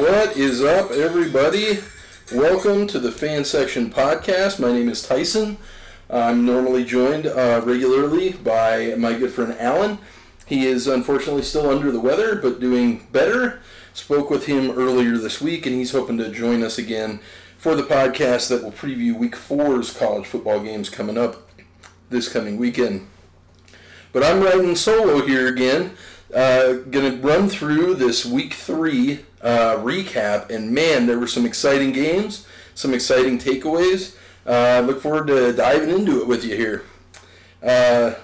What is up, everybody? Welcome to the Fan Section Podcast. My name is Tyson. I'm normally joined uh, regularly by my good friend Alan. He is unfortunately still under the weather, but doing better. Spoke with him earlier this week, and he's hoping to join us again for the podcast that will preview Week Four's college football games coming up this coming weekend. But I'm riding solo here again. Uh, gonna run through this week three uh, recap, and man, there were some exciting games, some exciting takeaways. Uh, look forward to diving into it with you here. Uh,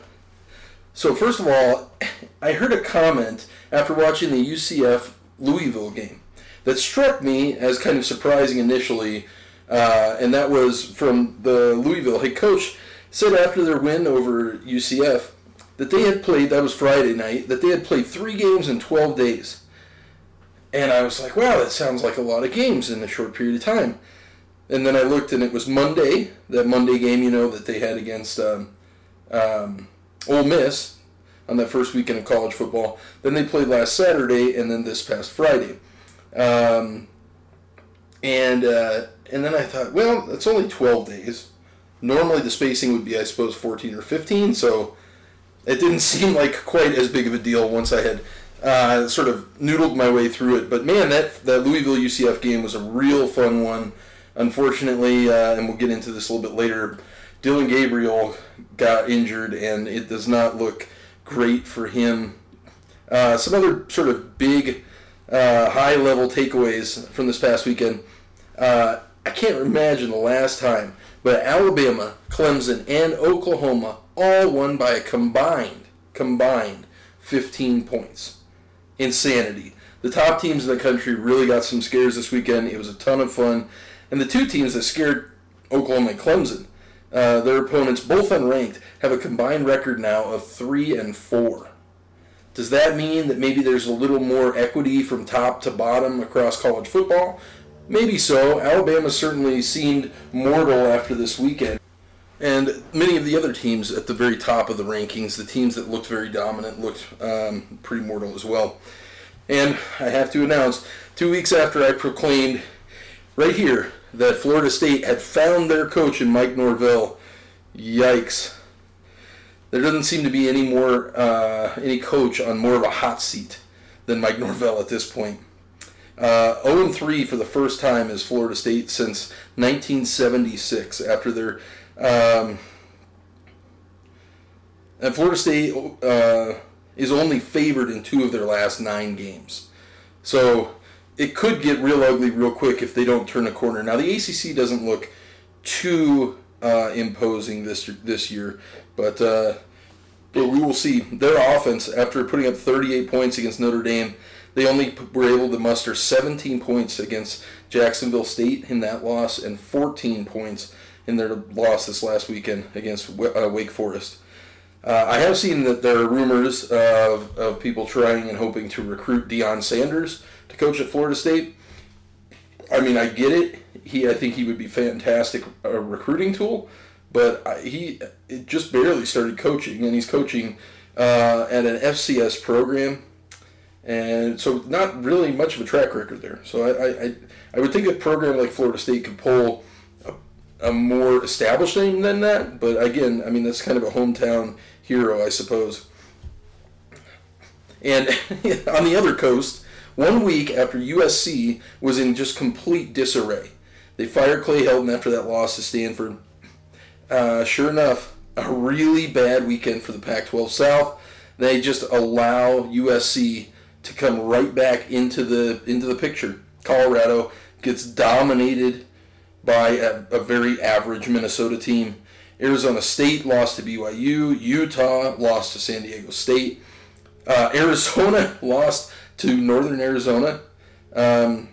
so first of all, I heard a comment after watching the UCF Louisville game that struck me as kind of surprising initially, uh, and that was from the Louisville head coach said after their win over UCF that they had played, that was Friday night, that they had played three games in 12 days. And I was like, wow, that sounds like a lot of games in a short period of time. And then I looked and it was Monday, that Monday game, you know, that they had against um, um, Ole Miss on that first weekend of college football. Then they played last Saturday and then this past Friday. Um, and, uh, and then I thought, well, it's only 12 days. Normally the spacing would be, I suppose, 14 or 15, so it didn't seem like quite as big of a deal once I had uh, sort of noodled my way through it. But man, that that Louisville UCF game was a real fun one. Unfortunately, uh, and we'll get into this a little bit later. Dillon Gabriel got injured, and it does not look great for him. Uh, some other sort of big, uh, high level takeaways from this past weekend. Uh, I can't imagine the last time, but Alabama, Clemson, and Oklahoma all won by a combined, combined 15 points. Insanity. The top teams in the country really got some scares this weekend. It was a ton of fun. And the two teams that scared Oklahoma and Clemson, uh, their opponents, both unranked, have a combined record now of 3 and 4. Does that mean that maybe there's a little more equity from top to bottom across college football? Maybe so. Alabama certainly seemed mortal after this weekend. And many of the other teams at the very top of the rankings, the teams that looked very dominant, looked um, pretty mortal as well. And I have to announce, two weeks after I proclaimed right here that Florida State had found their coach in Mike Norvell, yikes. There doesn't seem to be any more uh, any coach on more of a hot seat than Mike Norvell at this point. Uh, 0 3 for the first time as Florida State since 1976 after their um, and Florida State uh, is only favored in two of their last nine games. So it could get real ugly real quick if they don't turn a corner. Now the ACC doesn't look too uh, imposing this this year, but uh, but we will see. Their offense, after putting up 38 points against Notre Dame, they only were able to muster 17 points against Jacksonville State in that loss and 14 points in their loss this last weekend against uh, Wake Forest. Uh, I have seen that there are rumors of, of people trying and hoping to recruit Deion Sanders to coach at Florida State. I mean, I get it. He, I think he would be fantastic a recruiting tool, but I, he just barely started coaching, and he's coaching uh, at an FCS program, and so not really much of a track record there. So I, I, I would think a program like Florida State could pull a more established name than that. But again, I mean that's kind of a hometown hero, I suppose. And on the other coast, one week after USC was in just complete disarray, they fired Clay Helton after that loss to Stanford. Uh, sure enough, a really bad weekend for the Pac-12 South. They just allow USC to come right back into the into the picture. Colorado gets dominated by a, a very average Minnesota team. Arizona State lost to BYU. Utah lost to San Diego State. Uh, Arizona lost to Northern Arizona. Um,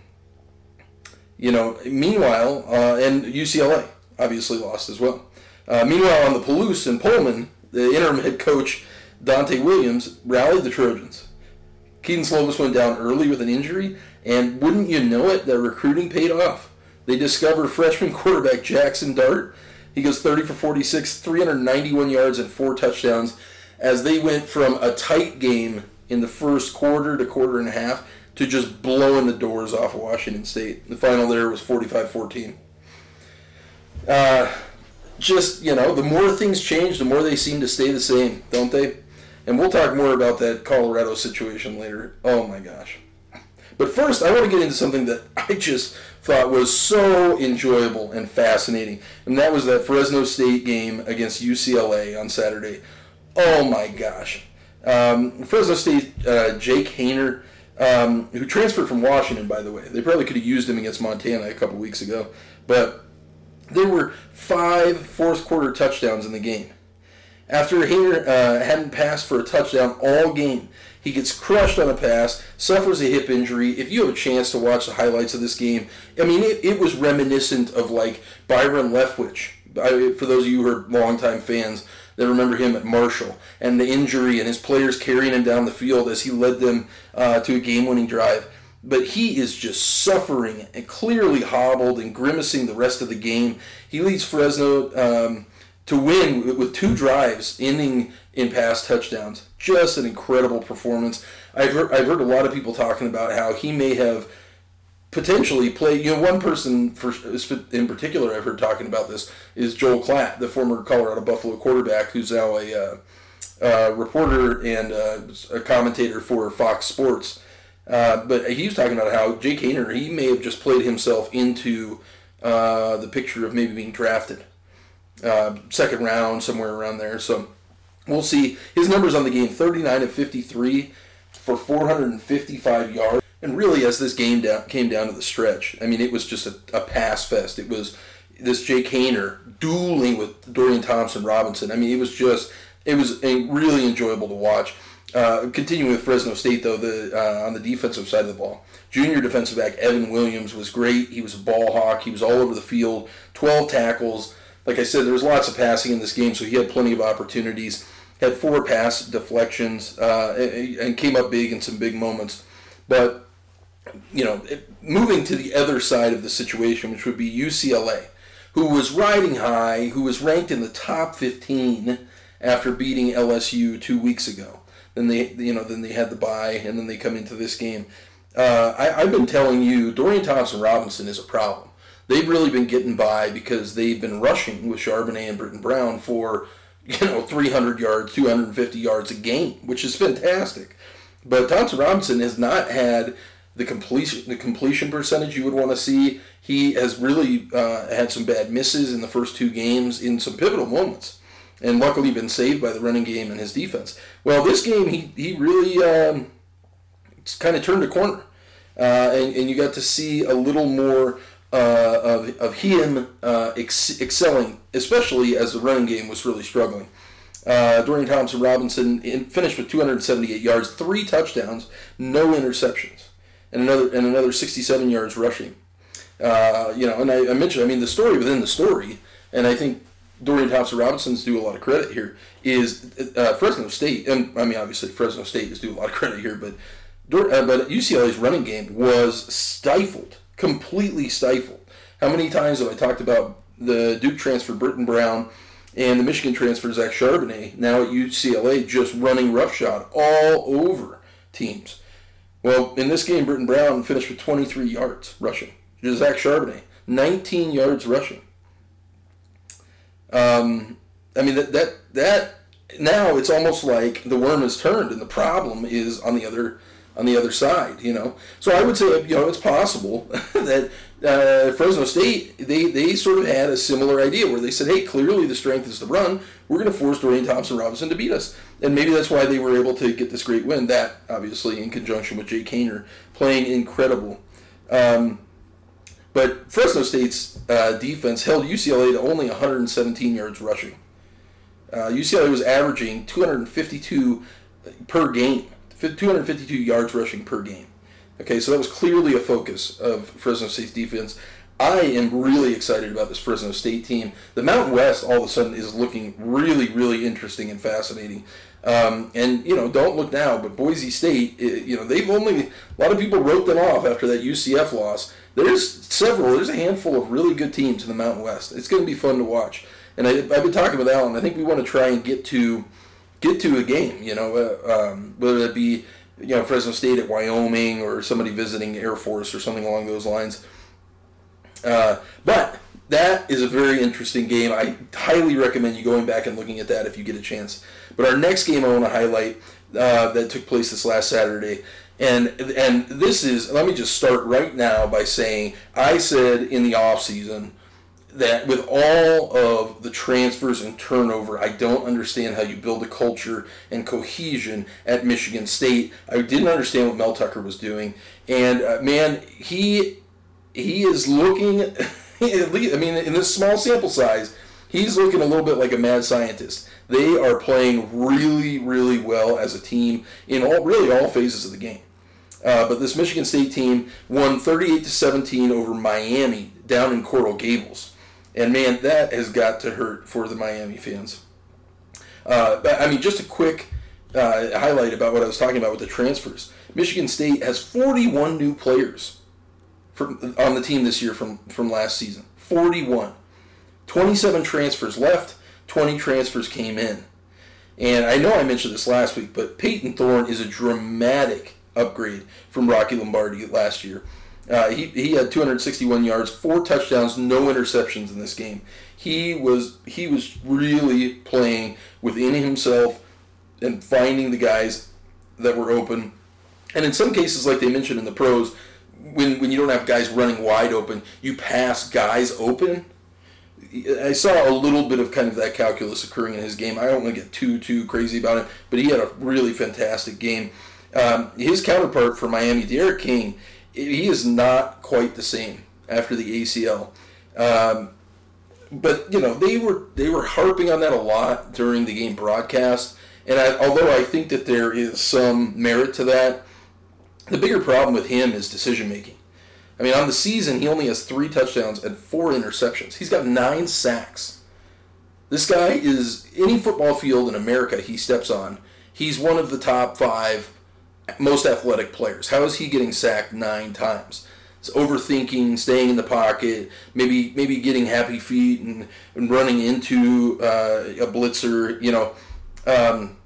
you know, meanwhile, uh, and UCLA obviously lost as well. Uh, meanwhile, on the Palouse and Pullman, the interim head coach Donte Williams rallied the Trojans. Kedon Slovis went down early with an injury, and wouldn't you know it, their recruiting paid off. They discover freshman quarterback Jackson Dart. He goes 30 for 46, 391 yards, and four touchdowns as they went from a tight game in the first quarter to quarter and a half to just blowing the doors off of Washington State. The final there was 45-14. Uh, just you know, the more things change, the more they seem to stay the same, don't they? And we'll talk more about that Colorado situation later. Oh my gosh. But first, I want to get into something that I just thought was so enjoyable and fascinating, and that was that Fresno State game against UCLA on Saturday. Oh my gosh. Um, Fresno State, uh, Jake Haener, um, who transferred from Washington, by the way. They probably could have used him against Montana a couple weeks ago. But there were five fourth quarter touchdowns in the game. After Haener uh, hadn't passed for a touchdown all game, he gets crushed on a pass, suffers a hip injury. If you have a chance to watch the highlights of this game, I mean, it, it was reminiscent of like Byron Leftwich. For those of you who are longtime fans that remember him at Marshall and the injury and his players carrying him down the field as he led them uh, to a game-winning drive. But he is just suffering and clearly hobbled and grimacing the rest of the game. He leads Fresno um, to win with two drives, ending in pass touchdowns. Just an incredible performance. I've heard, I've heard a lot of people talking about how he may have potentially played. You know, one person for in particular I've heard talking about this is Joel Klatt, the former Colorado Buffalo quarterback, who's now a uh, uh, reporter and uh, a commentator for Fox Sports. Uh, but he was talking about how Jake Haener, he may have just played himself into uh, the picture of maybe being drafted second round somewhere around there. So we'll see. His numbers on the game: 39 of 53 for 455 yards. And really, as this game down, came down to the stretch, I mean, it was just a, a pass fest. It was this Jake Haener dueling with Dorian Thompson Robinson. I mean, it was just, it was really enjoyable to watch. Uh, continuing with Fresno State, though, the uh, on the defensive side of the ball, junior defensive back Evan Williams was great. He was a ball hawk. He was all over the field. 12 tackles. Like I said, there was lots of passing in this game, so he had plenty of opportunities. Had four pass deflections uh, and came up big in some big moments. But you know, moving to the other side of the situation, which would be UCLA, who was riding high, who was ranked in the top 15 after beating LSU two weeks ago. Then they, you know, then they had the bye, and then they come into this game. Uh, I, I've been telling you, Dorian Thompson Robinson is a problem. They've really been getting by because they've been rushing with Charbonnet and Brittain Brown for, you know, 300 yards, 250 yards a game, which is fantastic. But Thompson Robinson has not had the completion the completion percentage you would want to see. He has really uh, had some bad misses in the first two games in some pivotal moments, and luckily been saved by the running game and his defense. Well, this game he he really um, kind of turned a corner, uh, and and you got to see a little more. Uh, of, of him uh, ex- excelling, especially as the running game was really struggling. Uh, Dorian Thompson Robinson in, finished with 278 yards, three touchdowns, no interceptions and another and another 67 yards rushing. Uh, you know, and I, I, mentioned, I mean, the story within the story, and I think Dorian Thompson Robinson's due a lot of credit here. Is uh, Fresno State, and I mean, obviously Fresno State is due a lot of credit here, but uh, but UCLA's running game was stifled, completely stifled. How many times have I talked about the Duke transfer Brittain Brown and the Michigan transfer Zach Charbonnet now at UCLA just running roughshod all over teams? Well, in this game, Brittain Brown finished with 23 yards rushing. Zach Charbonnet, 19 yards rushing. Um, I mean that that that now it's almost like the worm has turned, and the problem is on the other on the other side. You know, so I would say you know it's possible that uh, Fresno State they they sort of had a similar idea where they said, hey, clearly the strength is the run. We're going to force Dorian Thompson Robinson to beat us and maybe that's why they were able to get this great win. That obviously in conjunction with Jay Haener playing incredible. Um, but Fresno State's uh, defense held UCLA to only 117 yards rushing. Uh, UCLA was averaging 252 per game, 252 yards rushing per game. Okay, so that was clearly a focus of Fresno State's defense. I am really excited about this Fresno State team. The Mountain West all of a sudden is looking really, really interesting and fascinating. Um, and you know, don't look now, but Boise State, you know, they've only a lot of people wrote them off after that UCF loss. There's several, there's a handful of really good teams in the Mountain West. It's going to be fun to watch. And I, have been talking with Alan. I think we want to try and get to get to a game. You know, uh, um, whether it be you know Fresno State at Wyoming or somebody visiting Air Force or something along those lines. Uh, but that is a very interesting game. I highly recommend you going back and looking at that if you get a chance. But our next game I want to highlight uh, that took place this last Saturday. And and this is let me just start right now by saying I said in the off season that with all of the transfers and turnover, I don't understand how you build a culture and cohesion at Michigan State. I didn't understand what Mel Tucker was doing, and uh, man, he he is looking. at least, I mean, in this small sample size, he's looking a little bit like a mad scientist. They are playing really, really well as a team in all really all phases of the game. Uh, but this Michigan State team won 38 to 17 over Miami down in Coral Gables, and man, that has got to hurt for the Miami fans. Uh, but I mean, just a quick uh, highlight about what I was talking about with the transfers. Michigan State has 41 new players from, on the team this year from from last season. 41. 27 transfers left. 20 transfers came in. And I know I mentioned this last week, but Payton Thorne is a dramatic upgrade from Rocky Lombardi last year. Uh, he, he had 261 yards, four touchdowns, no interceptions in this game. He was he was really playing within himself and finding the guys that were open. And in some cases, like they mentioned in the pros, when when you don't have guys running wide open, you pass guys open. I saw a little bit of kind of that calculus occurring in his game. I don't want to get too too crazy about it, but he had a really fantastic game. Um, his counterpart for Miami, D'Eriq King, he is not quite the same after the ACL. Um, but you know they were they were harping on that a lot during the game broadcast, and I, although I think that there is some merit to that, the bigger problem with him is decision making. I mean, on the season, he only has three touchdowns and four interceptions. He's got nine sacks. This guy is any football field in America he steps on. He's one of the top five most athletic players. How is he getting sacked nine times? It's overthinking, staying in the pocket, maybe maybe getting happy feet and, and running into uh, a blitzer. You know, um,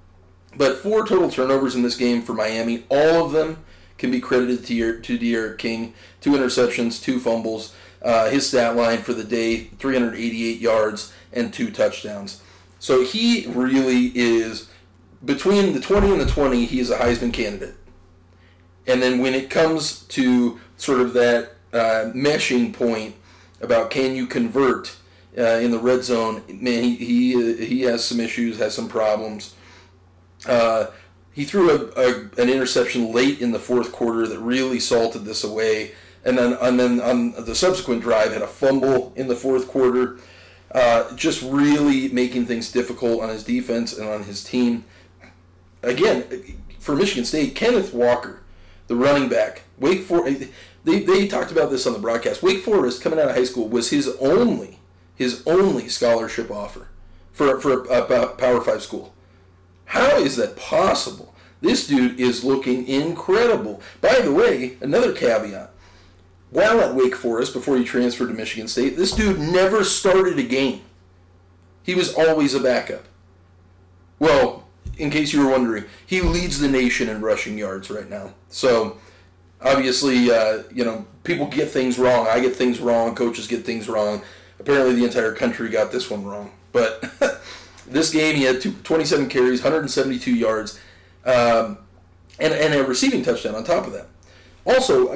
but four total turnovers in this game for Miami. All of them can be credited to to D'Eriq King. Two interceptions, two fumbles. Uh, his stat line for the day: 388 yards and two touchdowns. So he really is between the 20 and the 20. He is a Heisman candidate. And then when it comes to sort of that uh, meshing point about can you convert uh, in the red zone, man, he he, he has some issues, has some problems. Uh, he threw a, a, an interception late in the fourth quarter that really salted this away, and then and then on the subsequent drive had a fumble in the fourth quarter, uh, just really making things difficult on his defense and on his team. Again, for Michigan State, Kenneth Walker, the running back, Wake Forest. They, they talked about this on the broadcast. Wake Forest coming out of high school was his only his only scholarship offer for for a, a Power Five school. How is that possible? This dude is looking incredible. By the way, another caveat. While at Wake Forest, before he transferred to Michigan State, this dude never started a game. He was always a backup. Well, in case you were wondering, he leads the nation in rushing yards right now. So, obviously, uh, you know, people get things wrong. I get things wrong. Coaches get things wrong. Apparently, the entire country got this one wrong. But This game, he had two, 27 carries, 172 yards, um, and, and a receiving touchdown on top of that. Also,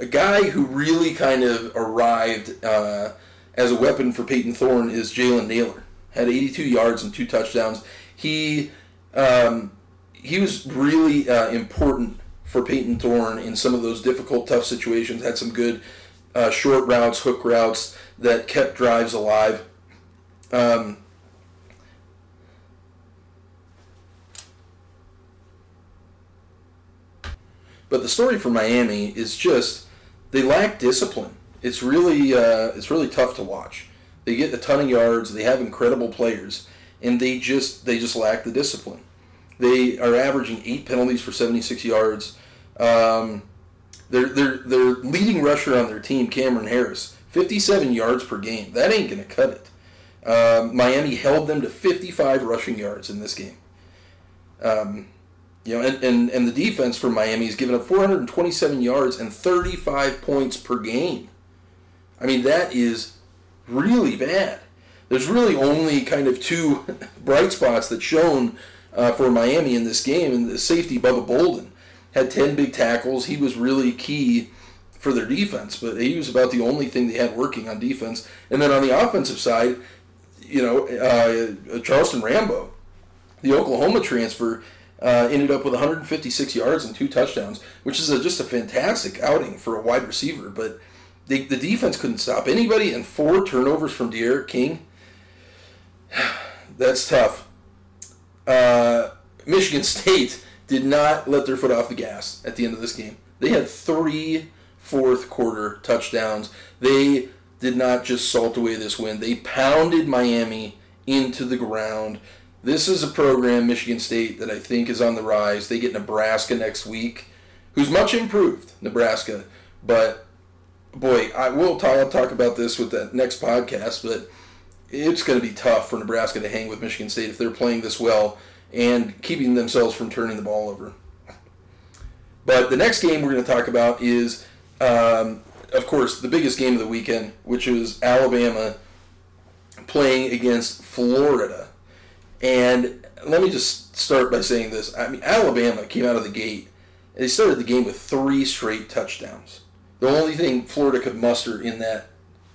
a, guy who really kind of arrived uh, as a weapon for Payton Thorne is Jalen Nailor. Had 82 yards and two touchdowns. He um, he was really uh, important for Payton Thorne in some of those difficult, tough situations. Had some good uh, short routes, hook routes that kept drives alive. Um, But the story for Miami is just they lack discipline. It's really uh, it's really tough to watch. They get a ton of yards. They have incredible players, and they just they just lack the discipline. They are averaging eight penalties for 76 yards. Um, their, their, their leading rusher on their team, Cameron Harris, 57 yards per game. That ain't to cut it. Um, Miami held them to 55 rushing yards in this game. Um, You know, and, and, and the defense for Miami has given up 427 yards and 35 points per game. I mean, that is really bad. There's really only kind of two bright spots that shown uh, for Miami in this game, and the safety Bubba Bolden had 10 big tackles. He was really key for their defense, but he was about the only thing they had working on defense. And then on the offensive side, you know, uh, Charleston Rambo, the Oklahoma transfer, uh, ended up with 156 yards and two touchdowns, which is a, just a fantastic outing for a wide receiver. But they, the defense couldn't stop anybody, and four turnovers from D'Eriq King. That's tough. Uh, Michigan State did not let their foot off the gas at the end of this game. They had three fourth quarter touchdowns. They did not just salt away this win. They pounded Miami into the ground. This is a program, Michigan State, that I think is on the rise. They get Nebraska next week, who's much improved, Nebraska. But boy, I will talk, I'll talk about this with the next podcast, but it's going to be tough for Nebraska to hang with Michigan State if they're playing this well and keeping themselves from turning the ball over. But the next game we're going to talk about is, um, of course, the biggest game of the weekend, which is Alabama playing against Florida. And let me just start by saying this. I mean, Alabama came out of the gate. They started the game with three straight touchdowns. The only thing Florida could muster in that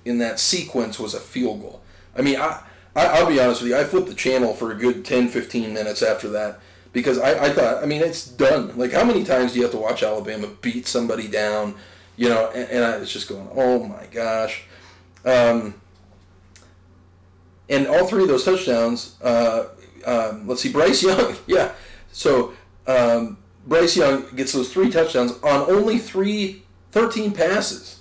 in that sequence was a field goal. I mean, I, I will be honest with you. I flipped the channel for a good 10, 15 minutes after that because I, I thought, I mean, it's done. Like, how many times do you have to watch Alabama beat somebody down? You know, and, and I was just going, oh my gosh. Um, and all three of those touchdowns, uh, um, let's see, Bryce Young, yeah. So um, Bryce Young gets those three touchdowns on only three, 13 passes.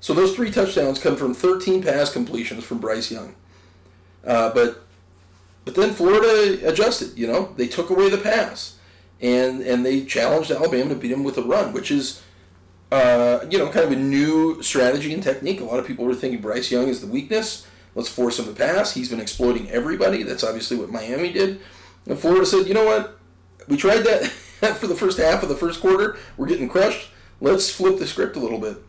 So those three touchdowns come from 13 pass completions from Bryce Young. Uh, but but then Florida adjusted. You know, they took away the pass, and and they challenged Alabama to beat them with a run, which is. Uh, you know, kind of a new strategy and technique. A lot of people were thinking Bryce Young is the weakness. Let's force him to pass. He's been exploiting everybody. That's obviously what Miami did. And Florida said, you know what? We tried that for the first half of the first quarter. We're getting crushed. Let's flip the script a little bit.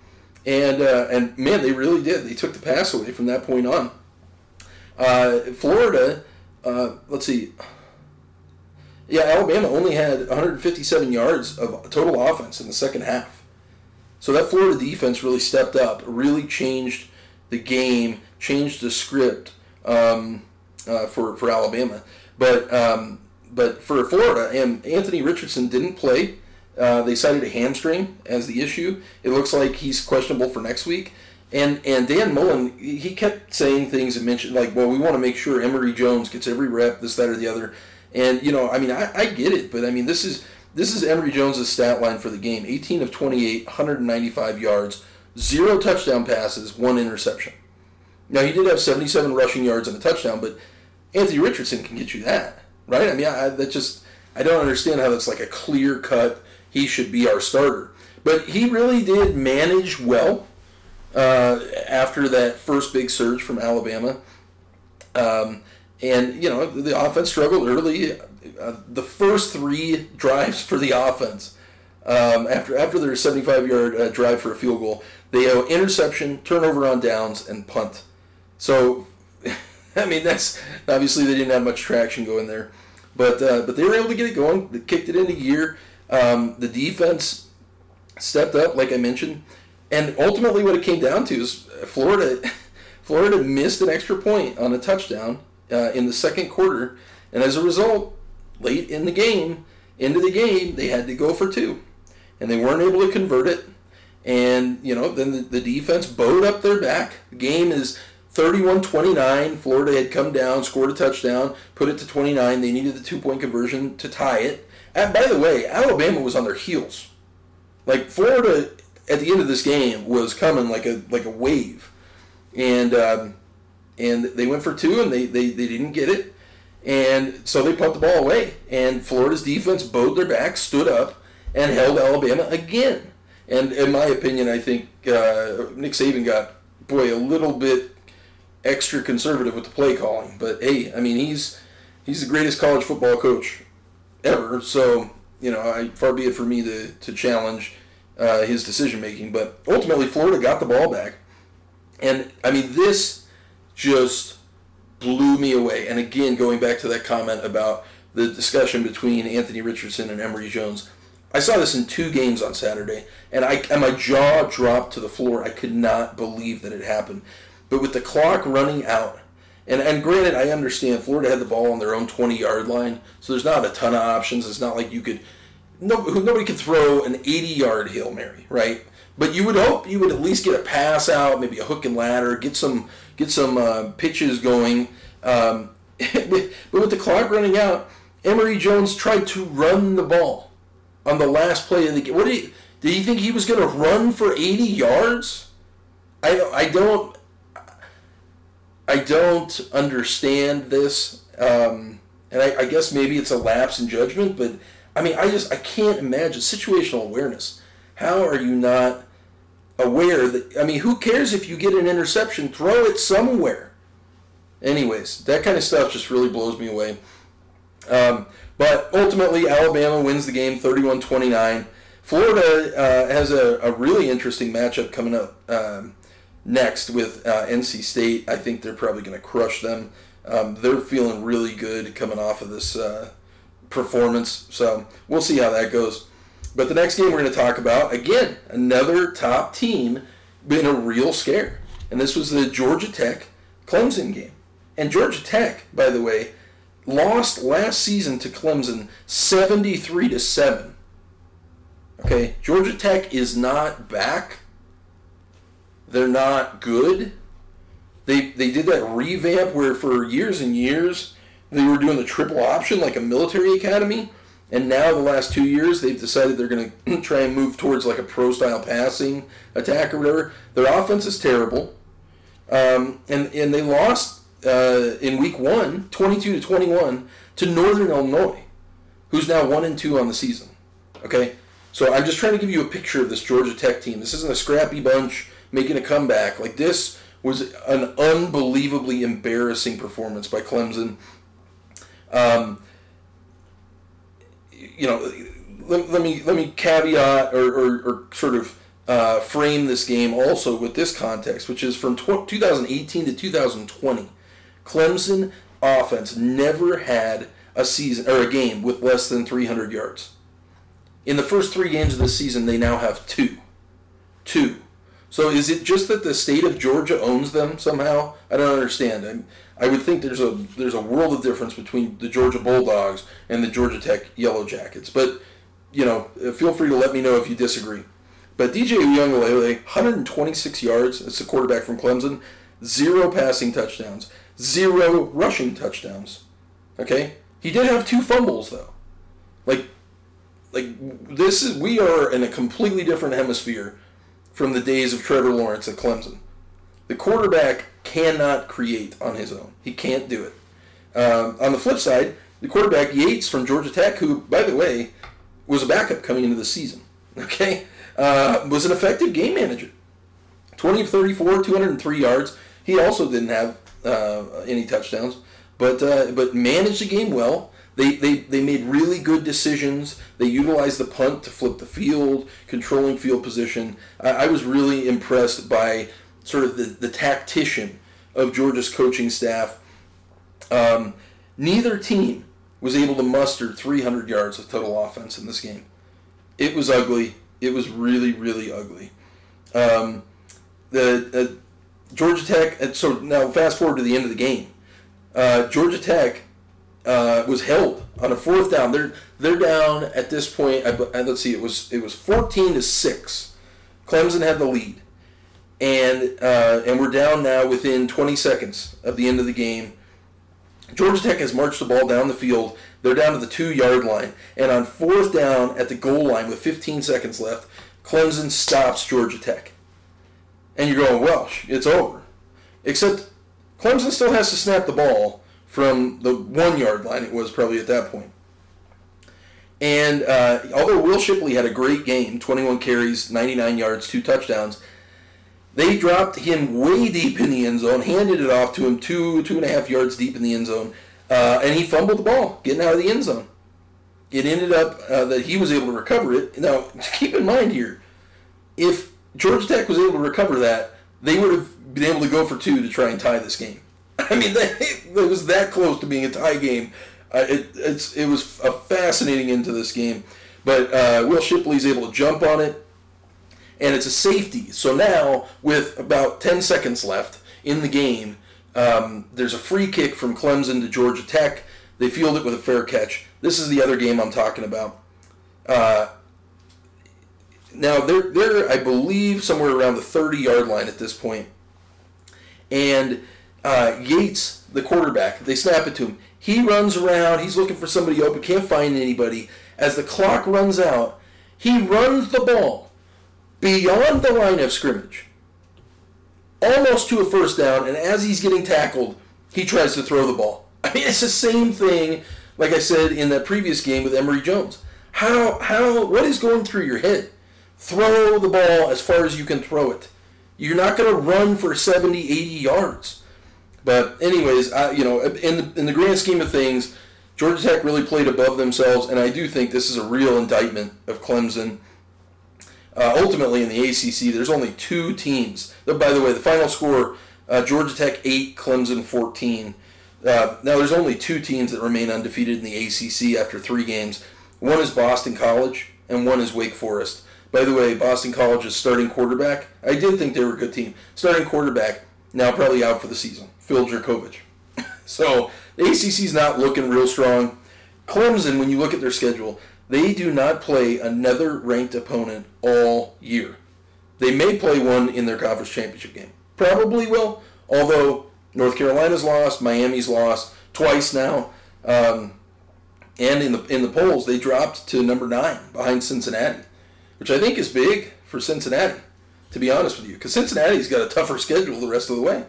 And uh, and man, they really did. They took the pass away from that point on. Uh, Florida, uh, let's see. Yeah, Alabama only had 157 yards of total offense in the second half. So that Florida defense really stepped up, really changed the game, changed the script um, uh, for for Alabama. But um, but for Florida, and Anthony Richardson didn't play. Uh, they cited a hamstring as the issue. It looks like he's questionable for next week. And and Dan Mullen, he kept saying things and mentioned like, well, we want to make sure Emory Jones gets every rep, this, that, or the other. And you know, I mean, I, I get it, but I mean, this is this is Emory Jones' stat line for the game: 18 of 28, 195 yards, zero touchdown passes, one interception. Now he did have 77 rushing yards and a touchdown, but Anthony Richardson can get you that, right? I mean, I, that just I don't understand how that's like a clear cut. He should be our starter, but he really did manage well uh, after that first big surge from Alabama. Um, and, you know, the offense struggled early. Uh, the first three drives for the offense, um, after after their 75 yard uh, drive for a field goal, they owe interception, turnover on downs, and punt. So, I mean, that's obviously they didn't have much traction going there. But, uh, but they were able to get it going. They kicked it into gear. Um, the defense stepped up, like I mentioned. And ultimately, what it came down to is Florida. Florida missed an extra point on a touchdown uh, in the second quarter, and as a result, late in the game, into the game, they had to go for two, and they weren't able to convert it. And you know, then the, the defense bowed up their back. The game is 31-29. Florida had come down, scored a touchdown, put it to 29. They needed the two-point conversion to tie it. And by the way, Alabama was on their heels. Like Florida at the end of this game was coming like a like a wave, and um, and they went for two and they, they, they didn't get it, and so they pumped the ball away. And Florida's defense bowed their back, stood up, and held Alabama again. And in my opinion, I think uh, Nick Saban got boy a little bit extra conservative with the play calling. But hey, I mean he's he's the greatest college football coach ever. So you know, I, far be it for me to to challenge uh, his decision making. But ultimately, Florida got the ball back, and I mean, this just blew me away. And again, going back to that comment about the discussion between Anthony Richardson and Emory Jones. I saw this in two games on Saturday, and I and my jaw dropped to the floor. I could not believe that it happened. But with the clock running out, and and granted, I understand Florida had the ball on their own 20 yard line, so there's not a ton of options. It's not like you could no, nobody could throw an 80 yard hail mary, right? But you would hope you would at least get a pass out, maybe a hook and ladder, get some get some uh, pitches going. Um, but with the clock running out, Emory Jones tried to run the ball on the last play of the game. What did he, did he think he was going to run for 80 yards? I I don't I don't understand this, um, and I, I guess maybe it's a lapse in judgment, but I mean I just I can't imagine situational awareness. How are you not aware that I mean who cares if you get an interception? Throw it somewhere. Anyways, that kind of stuff just really blows me away. Um, but ultimately, Alabama wins the game 31 29. Florida uh, has a, a, really interesting matchup coming up um, next with uh, NC State. I think they're probably going to crush them. Um, they're feeling really good coming off of this uh, performance. So we'll see how that goes. But the next game we're going to talk about, again, another top team been a real scare. And this was the Georgia Tech Clemson game. And Georgia Tech, by the way, lost last season to Clemson 73 to 7. Okay, Georgia Tech is not back. They're not good. They they did that revamp where for years and years they were doing the triple option like a military academy, and now the last two years they've decided they're going to try and move towards like a pro style passing attack or whatever. Their offense is terrible, um, and and they lost uh, in week one, 22 to 21, to Northern Illinois, who's now 1 and 2 on the season. Okay? So I'm just trying to give you a picture of this Georgia Tech team. This isn't a scrappy bunch making a comeback. Like, this was an unbelievably embarrassing performance by Clemson. Um, you know, let, let, me let me caveat or, or, or sort of uh, frame this game also with this context, which is from tw- 2018 to 2020. Clemson offense never had a season or a game with less than 300 yards. In the first three games of the season, they now have two. Two. So is it just that the state of Georgia owns them somehow? I don't understand. I, I would think there's a there's a world of difference between the Georgia Bulldogs and the Georgia Tech Yellow Jackets. But you know, feel free to let me know if you disagree. But DJ Uiagalelei, 126 yards. That's the quarterback from Clemson. Zero passing touchdowns zero rushing touchdowns. Okay? He did have two fumbles though. Like like this is we are in a completely different hemisphere from the days of Trevor Lawrence at Clemson. The quarterback cannot create on his own. He can't do it. Um, on the flip side, the quarterback Yates from Georgia Tech, who by the way was a backup coming into the season, okay, uh, was an effective game manager. 20 of 34, 203 yards. He also didn't have uh, any touchdowns, but uh, but managed the game well. They, they, they made really good decisions. They utilized the punt to flip the field, controlling field position. I, I was really impressed by sort of the, the tactician of Georgia's coaching staff. Um, neither team was able to muster 300 yards of total offense in this game. It was ugly. It was really, really ugly. Um, the uh, Georgia Tech. So now fast forward to the end of the game. Uh, Georgia Tech uh, was held on a fourth down. They're they're down at this point. I, let's see. It was it was fourteen to six. Clemson had the lead, and uh, and we're down now within twenty seconds of the end of the game. Georgia Tech has marched the ball down the field. They're down to the two yard line, and on fourth down at the goal line with 15 seconds left, Clemson stops Georgia Tech and you're going, well, it's over. Except Clemson still has to snap the ball from the one yard line, it was probably at that point. And uh, although Will Shipley had a great game 21 carries, 99 yards, two touchdowns they dropped him way deep in the end zone, handed it off to him two, two and a half yards deep in the end zone, uh, and he fumbled the ball getting out of the end zone. it ended up uh, that he was able to recover it. Now, keep in mind here, if Georgia Tech was able to recover that, they would have been able to go for two to try and tie this game. I mean, they, it was that close to being a tie game. Uh, it, it's, it was a fascinating into this game. But uh, Will Shipley's able to jump on it, and it's a safety. So now, with about 10 seconds left in the game, um, there's a free kick from Clemson to Georgia Tech. They field it with a fair catch. This is the other game I'm talking about. Uh, now they're they're I believe somewhere around the 30 yard line at this point, and uh, Yates, the quarterback, they snap it to him. He runs around. He's looking for somebody open. Can't find anybody. As the clock runs out, he runs the ball beyond the line of scrimmage, almost to a first down. And as he's getting tackled, he tries to throw the ball. I mean, it's the same thing, like I said in that previous game with Emory Jones. How, how, what is going through your head? Throw the ball as far as you can throw it. You're not going to run for 70, 80 yards. But anyways, I, you know, in the, in the grand scheme of things, Georgia Tech really played above themselves, and I do think this is a real indictment of Clemson. Uh, ultimately, in the ACC, there's only two teams. By the way, the final score: uh, Georgia Tech eight, Clemson fourteen. Uh, now, there's only two teams that remain undefeated in the ACC after three games. One is Boston College, and one is Wake Forest. By the way, Boston College's starting quarterback, I did think they were a good team. Starting quarterback, now probably out for the season, Phil Jurkovec. so the ACC is not looking real strong. Clemson, when you look at their schedule, they do not play another ranked opponent all year. They may play one in their conference championship game. Probably will, although North Carolina's lost, Miami's lost twice now, um, and in the in the polls they dropped to number nine behind Cincinnati, which I think is big for Cincinnati. To be honest with you, because Cincinnati's got a tougher schedule the rest of the way.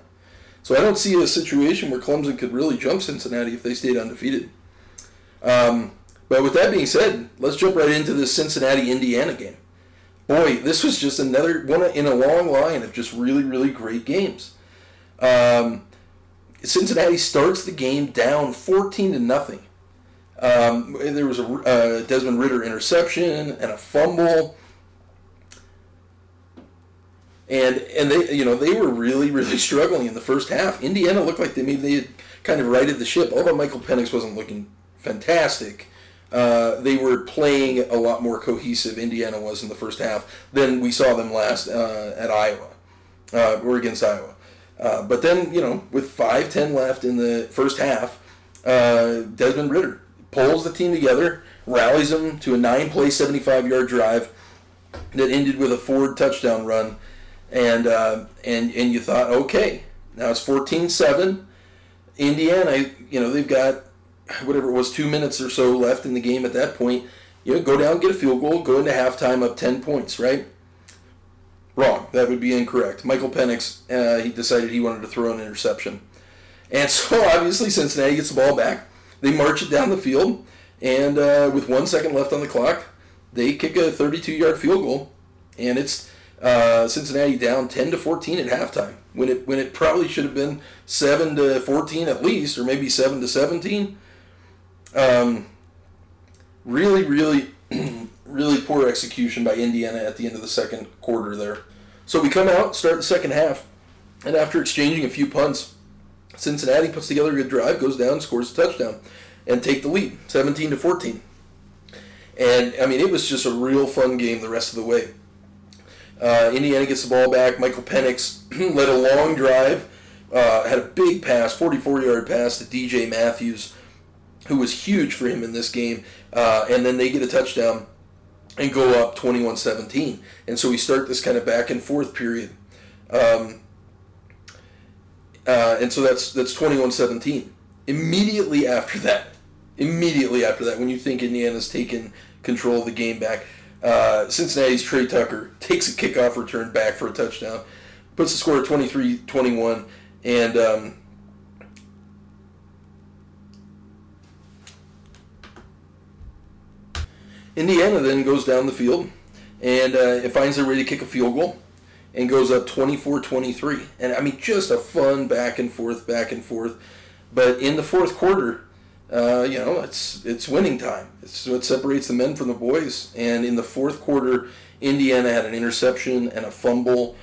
So I don't see a situation where Clemson could really jump Cincinnati if they stayed undefeated. Um, but with that being said, let's jump right into this Cincinnati Indiana game. Boy, this was just another one in a long line of just really, really great games. Um, Cincinnati starts the game down 14 to nothing. Um, there was a uh, Desmond Ridder interception and a fumble and and they you know they were really really struggling in the first half. Indiana looked like they maybe they had kind of righted the ship. Although Michael Penix wasn't looking fantastic, uh, they were playing a lot more cohesive. Indiana was in the first half than we saw them last uh, at Iowa uh, or against Iowa. Uh, but then you know with five ten left in the first half, uh, Desmond Ridder pulls the team together, rallies them to a nine-play, seventy-five-yard drive that ended with a forward touchdown run and uh, and and you thought, okay, now it's 14-7. Indiana, you know, they've got whatever it was, two minutes or so left in the game at that point. You know, go down, get a field goal, go into halftime up 10 points, right? Wrong. That would be incorrect. Michael Penix, uh, he decided he wanted to throw an interception. And so obviously Cincinnati gets the ball back. They march it down the field, and uh, with one second left on the clock, they kick a 32-yard field goal, and it's uh, Cincinnati down 10 to 14 at halftime when it when it probably should have been 7 to 14 at least or maybe 7 to 17. Um, really really really poor execution by Indiana at the end of the second quarter there. So we come out, start the second half, and after exchanging a few punts, Cincinnati puts together a good drive, goes down, scores a touchdown, and take the lead, 17 to 14. And I mean, it was just a real fun game the rest of the way. Uh, Indiana gets the ball back. Michael Penix led a long drive, uh, had a big pass, 44-yard pass to DJ Matthews, who was huge for him in this game. Uh, and then they get a touchdown and go up 21-17. And so we start this kind of back and forth period. Um, uh, and so that's that's 21-17. Immediately after that, immediately after that, when you think Indiana's taken control of the game back, uh, Cincinnati's Tre Tucker takes a kickoff return back for a touchdown, puts the score at 23-21, and um, Indiana then goes down the field and uh, it finds their way to kick a field goal and goes up 24-23. And I mean, just a fun back and forth, back and forth. But in the fourth quarter, uh, you know, it's it's winning time. It's what separates the men from the boys. And in the fourth quarter, Indiana had an interception and a fumble.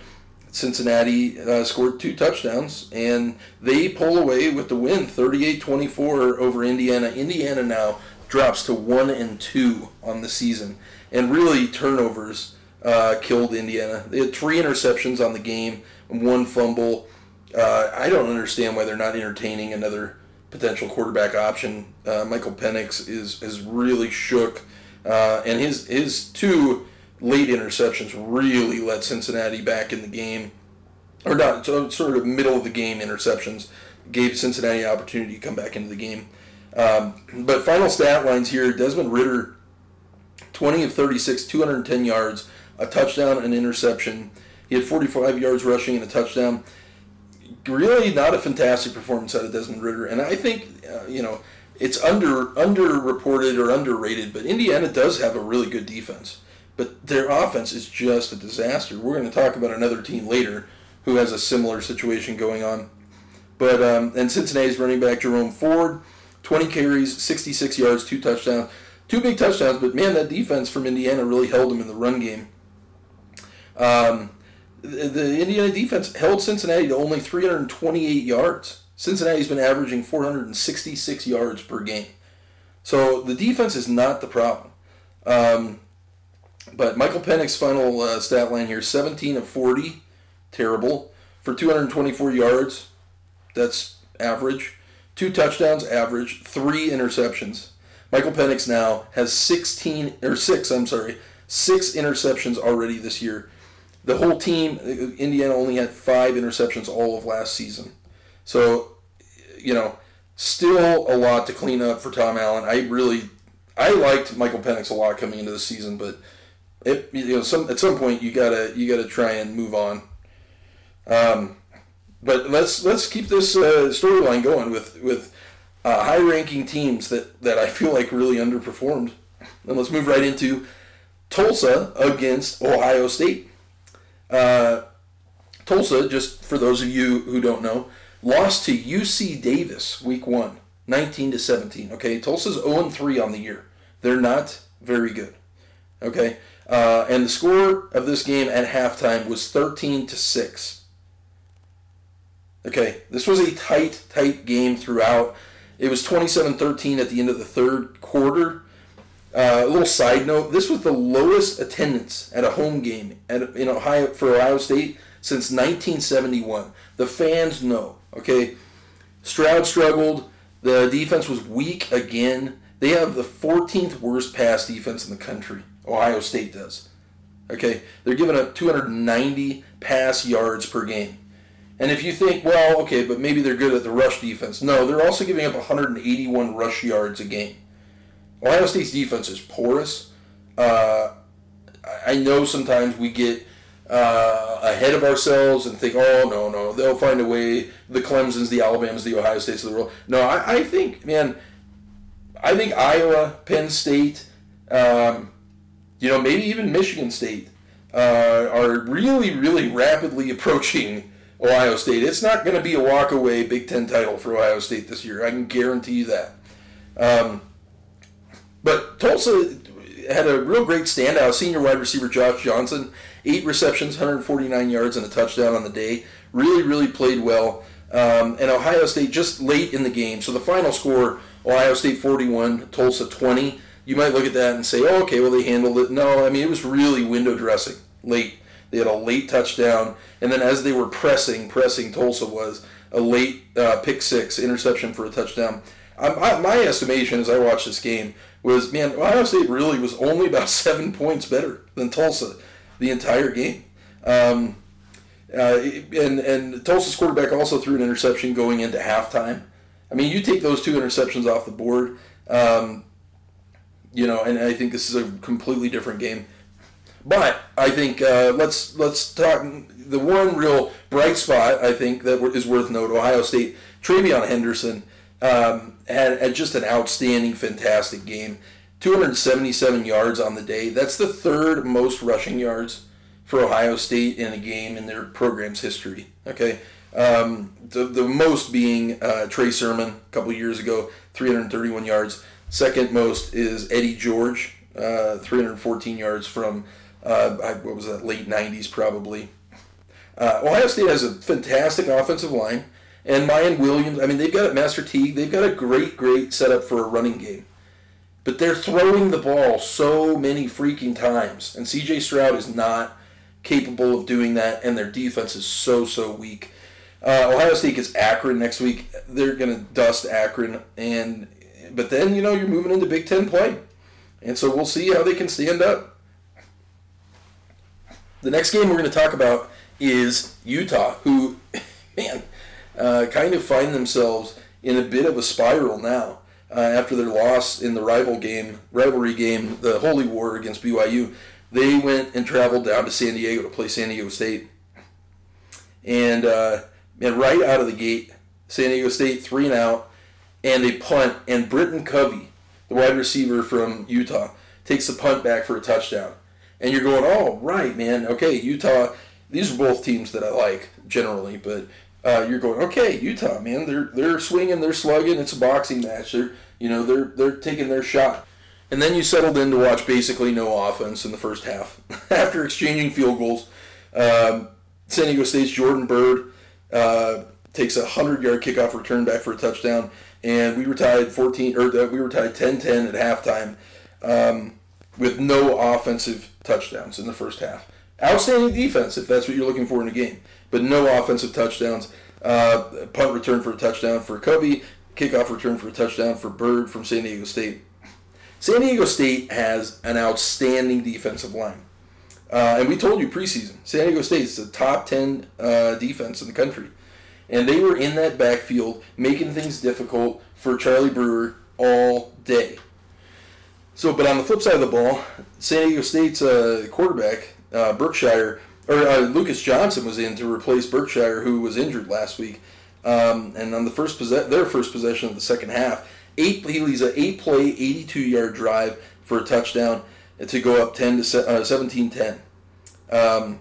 Cincinnati uh, scored two touchdowns, and they pull away with the win, 38-24 over Indiana. Indiana now drops to one and two on the season, and really turnovers uh, killed Indiana. They had three interceptions on the game, one fumble. Uh, I don't understand why they're not entertaining another potential quarterback option. Uh, Michael Penix is is really shook, uh, and his his two late interceptions really let Cincinnati back in the game, or not sort of middle of the game interceptions gave Cincinnati opportunity to come back into the game. Um, but final stat lines here: Desmond Ridder, twenty of thirty-six, two hundred and ten yards, a touchdown, an interception. He had forty-five yards rushing and a touchdown really not a fantastic performance out of Desmond Ridder, and I think uh, you know it's under underreported or underrated, but Indiana does have a really good defense, but their offense is just a disaster. We're going to talk about another team later who has a similar situation going on, but um, and Cincinnati's running back Jerome Ford, 20 carries, 66 yards, two touchdowns, two big touchdowns, but man, that defense from Indiana really held them in the run game. Um, the Indiana defense held Cincinnati to only 328 yards. Cincinnati's been averaging 466 yards per game. So the defense is not the problem. Um, but Michael Penix's final uh, stat line here 17 of 40, terrible. For 224 yards, that's average. Two touchdowns, average. Three interceptions. Michael Penix now has 16, or six, I'm sorry, six interceptions already this year the whole team, Indiana only had five interceptions all of last season. So, you know, still a lot to clean up for Tom Allen. I really, I liked Michael Penix a lot coming into the season, but it, you know, some at some point you gotta you gotta try and move on. Um, but let's let's keep this uh, storyline going with with uh, high ranking teams that that I feel like really underperformed. And let's move right into Tulsa against Ohio State. Uh, Tulsa, just for those of you who don't know, lost to UC Davis week one, 19 to 17. Okay, Tulsa's 0 3 on the year. They're not very good. Okay, uh, and the score of this game at halftime was 13 to 6. Okay, this was a tight, tight game throughout. It was 27 13 at the end of the third quarter. Uh, a little side note: This was the lowest attendance at a home game at, in Ohio for Ohio State since 1971. The fans know. Okay, Stroud struggled. The defense was weak again. They have the 14th worst pass defense in the country. Ohio State does. Okay, they're giving up 290 pass yards per game. And if you think, well, okay, but maybe they're good at the rush defense. No, they're also giving up 181 rush yards a game. Ohio State's defense is porous. Uh, I know sometimes we get uh, ahead of ourselves and think, oh, no, no, they'll find a way. The Clemsons, the Alabamas, the Ohio States of the world. No, I, I think, man, I think Iowa, Penn State, um, you know, maybe even Michigan State uh, are really, really rapidly approaching Ohio State. It's not going to be a walk-away Big Ten title for Ohio State this year. I can guarantee you that. Um, but Tulsa had a real great standout. Senior wide receiver Josh Johnson, eight receptions, 149 yards, and a touchdown on the day. Really, really played well. Um, and Ohio State just late in the game. So the final score: Ohio State 41, Tulsa 20. You might look at that and say, "Oh, okay, well they handled it." No, I mean it was really window dressing late. They had a late touchdown, and then as they were pressing, pressing Tulsa was a late uh, pick six interception for a touchdown. I, my estimation as I watched this game was, man, Ohio State really was only about seven points better than Tulsa the entire game. Um, uh, and and Tulsa's quarterback also threw an interception going into halftime. I mean, you take those two interceptions off the board, um, you know, and I think this is a completely different game. But I think uh, let's let's talk the one real bright spot I think that is worth note. Ohio State TreVeyon Henderson um, had, had just an outstanding, fantastic game. 277 yards on the day. That's the third most rushing yards for Ohio State in a game in their program's history. Okay, Um, the, the most being uh, Trey Sermon a couple years ago, 331 yards. Second most is Eddie George, uh, 314 yards from uh, what was that late 90s probably. Uh, Ohio State has a fantastic offensive line, and Miyan Williams. I mean, they've got Master Teague. They've got a great, great setup for a running game, but they're throwing the ball so many freaking times, and C.J. Stroud is not capable of doing that, and their defense is so so weak. Uh, Ohio State gets Akron next week. They're going to dust Akron, and but then you know you're moving into Big Ten play, and so we'll see how they can stand up. The next game we're going to talk about is Utah, who, man, uh, kind of find themselves in a bit of a spiral now uh, after their loss in the rival game, rivalry game, the Holy War against BYU. They went and traveled down to San Diego to play San Diego State, and uh, and right out of the gate, San Diego State three and out, and they punt, and Britton Covey, the wide receiver from Utah, takes the punt back for a touchdown. And you're going, oh, right, man. Okay, Utah. These are both teams that I like generally, but uh, you're going, okay, Utah, man. They're they're swinging, they're slugging. It's a boxing match. They're you know they're they're taking their shot. And then you settled in to watch basically no offense in the first half after exchanging field goals. Um, San Diego State's Jordan Byrd uh, takes a hundred yard kickoff return back for a touchdown, and we were tied 14 or uh, we were tied 10-10 at halftime um, with no offensive touchdowns in the first half. Outstanding defense if that's what you're looking for in a game, but no offensive touchdowns. Uh, punt return for a touchdown for Covey, kickoff return for a touchdown for Byrd from San Diego State. San Diego State has an outstanding defensive line. Uh, and we told you preseason, San Diego State's the top 10 uh, defense in the country. And they were in that backfield making things difficult for Charlie Brewer all day. So, but on the flip side of the ball, San Diego State's uh, quarterback, uh, Berkshire, or uh, Lucas Johnson was in to replace Berkshire, who was injured last week. Um, and on the first possess- their first possession of the second half, eight he leads an eight play, 82 yard drive for a touchdown to go up 10 to uh, 17 10. Um,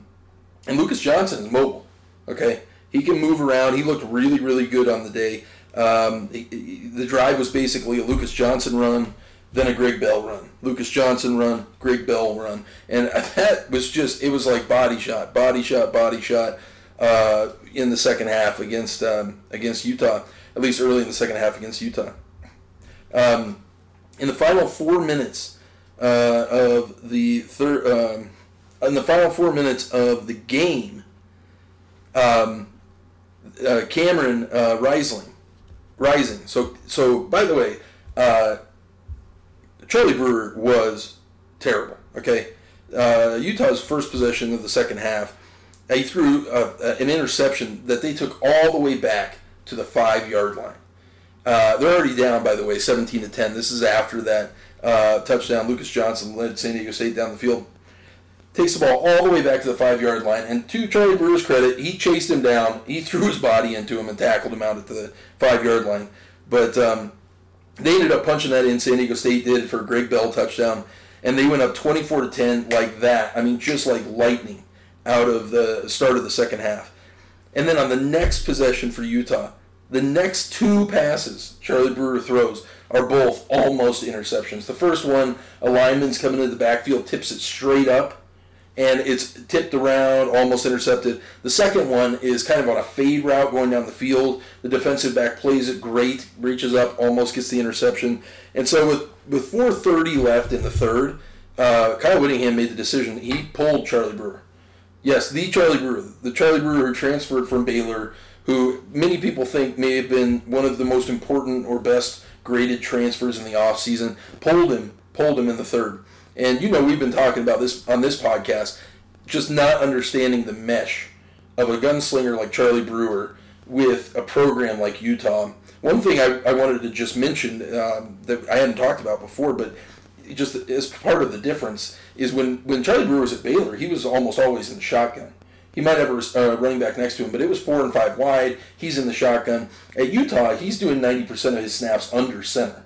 and Lucas Johnson is mobile. Okay, he can move around. He looked really, really good on the day. Um, he, he, the drive was basically a Lucas Johnson run, then a Greg Bell run. Lucas Johnson run, Greg Bell run, and that was just it was like body shot, body shot, body shot uh, in the second half against um, against Utah. At least early in the second half against Utah. Um, in the final four minutes uh, of the third, um, in the final four minutes of the game, um, uh, Cameron uh, Rising, Rising. So, so by the way, uh, Charlie Brewer was terrible. Okay, uh, Utah's first possession of the second half, he threw an interception that they took all the way back to the five yard line. Uh, they're already down, by the way, 17 to 10. This is after that uh, touchdown. Lucas Johnson led San Diego State down the field. Takes the ball all the way back to the five yard line. And to Charlie Brewer's credit, he chased him down. He threw his body into him and tackled him out at the five yard line. But um, they ended up punching that in. San Diego State did for a Greg Bell touchdown. And they went up 24 to 10 like that. I mean, just like lightning out of the start of the second half. And then on the next possession for Utah, the next two passes Charlie Brewer throws are both almost interceptions. The first one, a lineman's coming into the backfield, tips it straight up, and it's tipped around, almost intercepted. The second one is kind of on a fade route going down the field. The defensive back plays it great, reaches up, almost gets the interception. And so with, with 4.30 left in the third, uh, Kyle Whittingham made the decision. He pulled Charlie Brewer. Yes, the Charlie Brewer, the Charlie Brewer who transferred from Baylor – who many people think may have been one of the most important or best graded transfers in the offseason, pulled him, pulled him in the third. And you know we've been talking about this on this podcast, just not understanding the mesh of a gunslinger like Charlie Brewer with a program like Utah. One thing I, I wanted to just mention um, that I hadn't talked about before, but just as part of the difference is when, when Charlie Brewer was at Baylor, he was almost always in the shotgun. He might have a uh, running back next to him, but it was four and five wide. He's in the shotgun. At Utah, he's doing 90% of his snaps under center.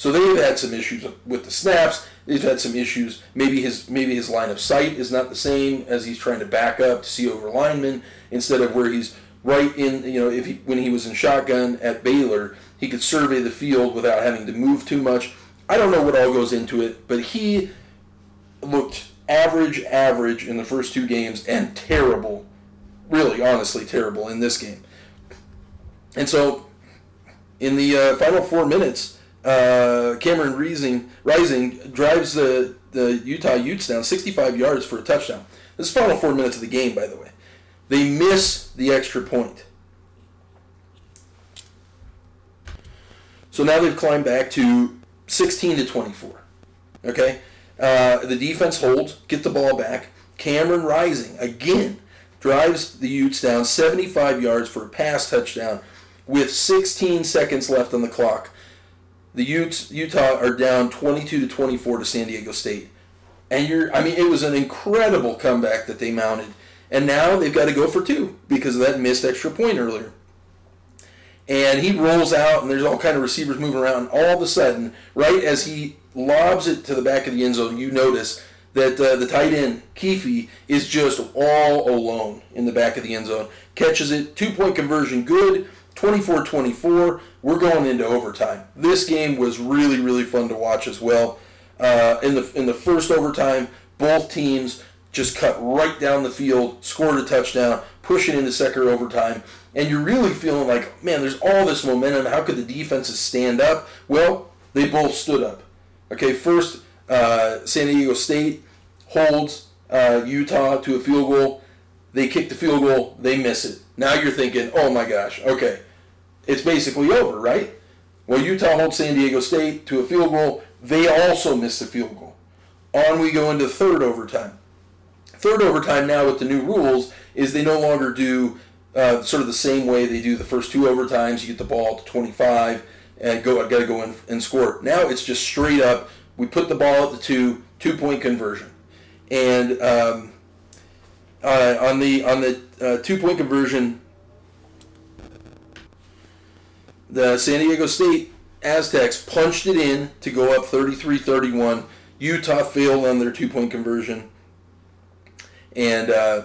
So they've had some issues with the snaps. They've had some issues. Maybe his maybe his line of sight is not the same as he's trying to back up to see over linemen instead of where he's right in you know if he when he was in shotgun at Baylor, he could survey the field without having to move too much. I don't know what all goes into it, but he looked average, average in the first two games and terrible, really, honestly, terrible in this game. And so, in the uh, final four minutes, uh, Cameron Rising, Rising drives the, the Utah Utes down 65 yards for a touchdown. This is final four minutes of the game, by the way. They miss the extra point. So now they've climbed back to 16 to 24. Okay? Uh, the defense holds, get the ball back. Cameron Rising, again, drives the Utes down 75 yards for a pass touchdown with 16 seconds left on the clock. The Utes, Utah are down 22 to 24 to San Diego State. And you're, I mean, it was an incredible comeback that they mounted. And now they've got to go for two because of that missed extra point earlier. And he rolls out, and there's all kind of receivers moving around. All of a sudden, right as he lobs it to the back of the end zone, you notice that uh, the tight end Keefe is just all alone in the back of the end zone. Catches it, two point conversion, good. 24-24. We're going into overtime. This game was really, really fun to watch as well. Uh, in the in the first overtime, both teams just cut right down the field, scored a touchdown, pushing into second overtime, and you're really feeling like, man, there's all this momentum. How could the defenses stand up? Well, they both stood up. Okay, first, uh, San Diego State holds uh, Utah to a field goal. They kick the field goal, they miss it. Now you're thinking, oh my gosh, okay, it's basically over, right? Well, Utah holds San Diego State to a field goal. They also miss the field goal. On we go into third overtime. Third overtime now with the new rules is they no longer do uh, sort of the same way they do the first two overtimes. You get the ball to 25 and go. I got to go in and score. Now it's just straight up. We put the ball at the two, two point conversion, and um, uh, on the on the uh, two point conversion, the San Diego State Aztecs punched it in to go up 33-31. Utah failed on their two point conversion, and uh,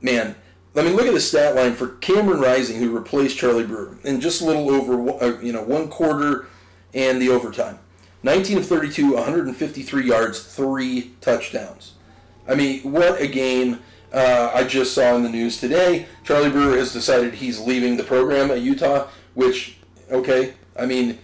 man, I mean, look at the stat line for Cameron Rising, who replaced Charlie Brewer in just a little over, uh, you know, one quarter and the overtime. 19 of 32, 153 yards, three touchdowns. I mean, what a game! Uh, I just saw in the news today. Charlie Brewer has decided he's leaving the program at Utah, which, okay, I mean,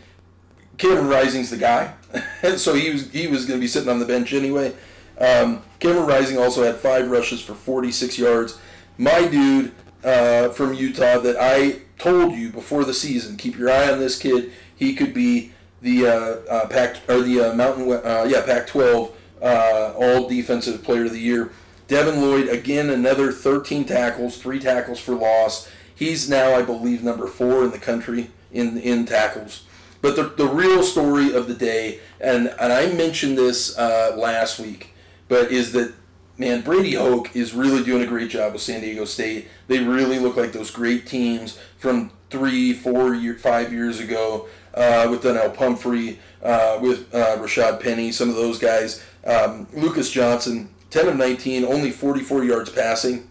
Cameron Rising's the guy, and so he was he was going to be sitting on the bench anyway. Um, Cameron Rising also had five rushes for 46 yards my dude uh, from Utah that I told you before the season. Keep your eye on this kid. He could be the uh, uh, Pac or the uh, Mountain uh, yeah Pac-12 uh, All Defensive Player of the Year. Devin Lloyd again another 13 tackles, three tackles for loss. He's now I believe number four in the country in in tackles. But the, the real story of the day, and, and I mentioned this last week, but is that man, Brady Hoke is really doing a great job with San Diego State. They really look like those great teams from three, four, year, five years ago uh, with Donnel Pumphrey, uh, with uh, Rashad Penny, some of those guys. Um, Lucas Johnson, 10 of 19, only 44 yards passing,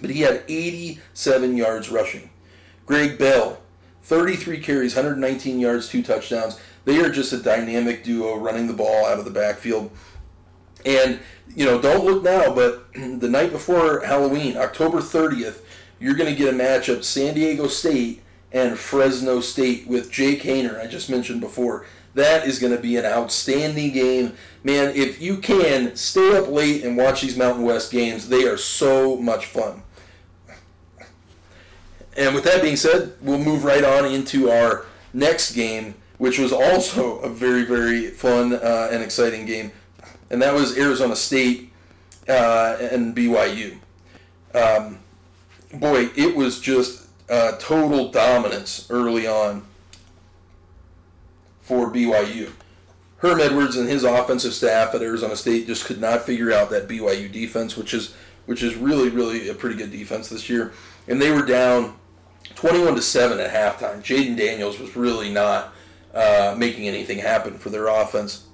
but he had 87 yards rushing. Greg Bell, 33 carries, 119 yards, two touchdowns. They are just a dynamic duo running the ball out of the backfield. And you know, don't look now, but the night before Halloween, October 30th, you're going to get a matchup San Diego State and Fresno State with Jake Haener, I just mentioned before. That is going to be an outstanding game. Man, if you can, stay up late and watch these Mountain West games. They are so much fun. And with that being said, we'll move right on into our next game, which was also a very, very fun uh, and exciting game and that was Arizona State uh, and BYU. Um, boy, it was just uh, total dominance early on for BYU. Herm Edwards and his offensive staff at Arizona State just could not figure out that BYU defense, which is which is really really a pretty good defense this year. And they were down 21 to seven at halftime. Jayden Daniels was really not uh, making anything happen for their offense.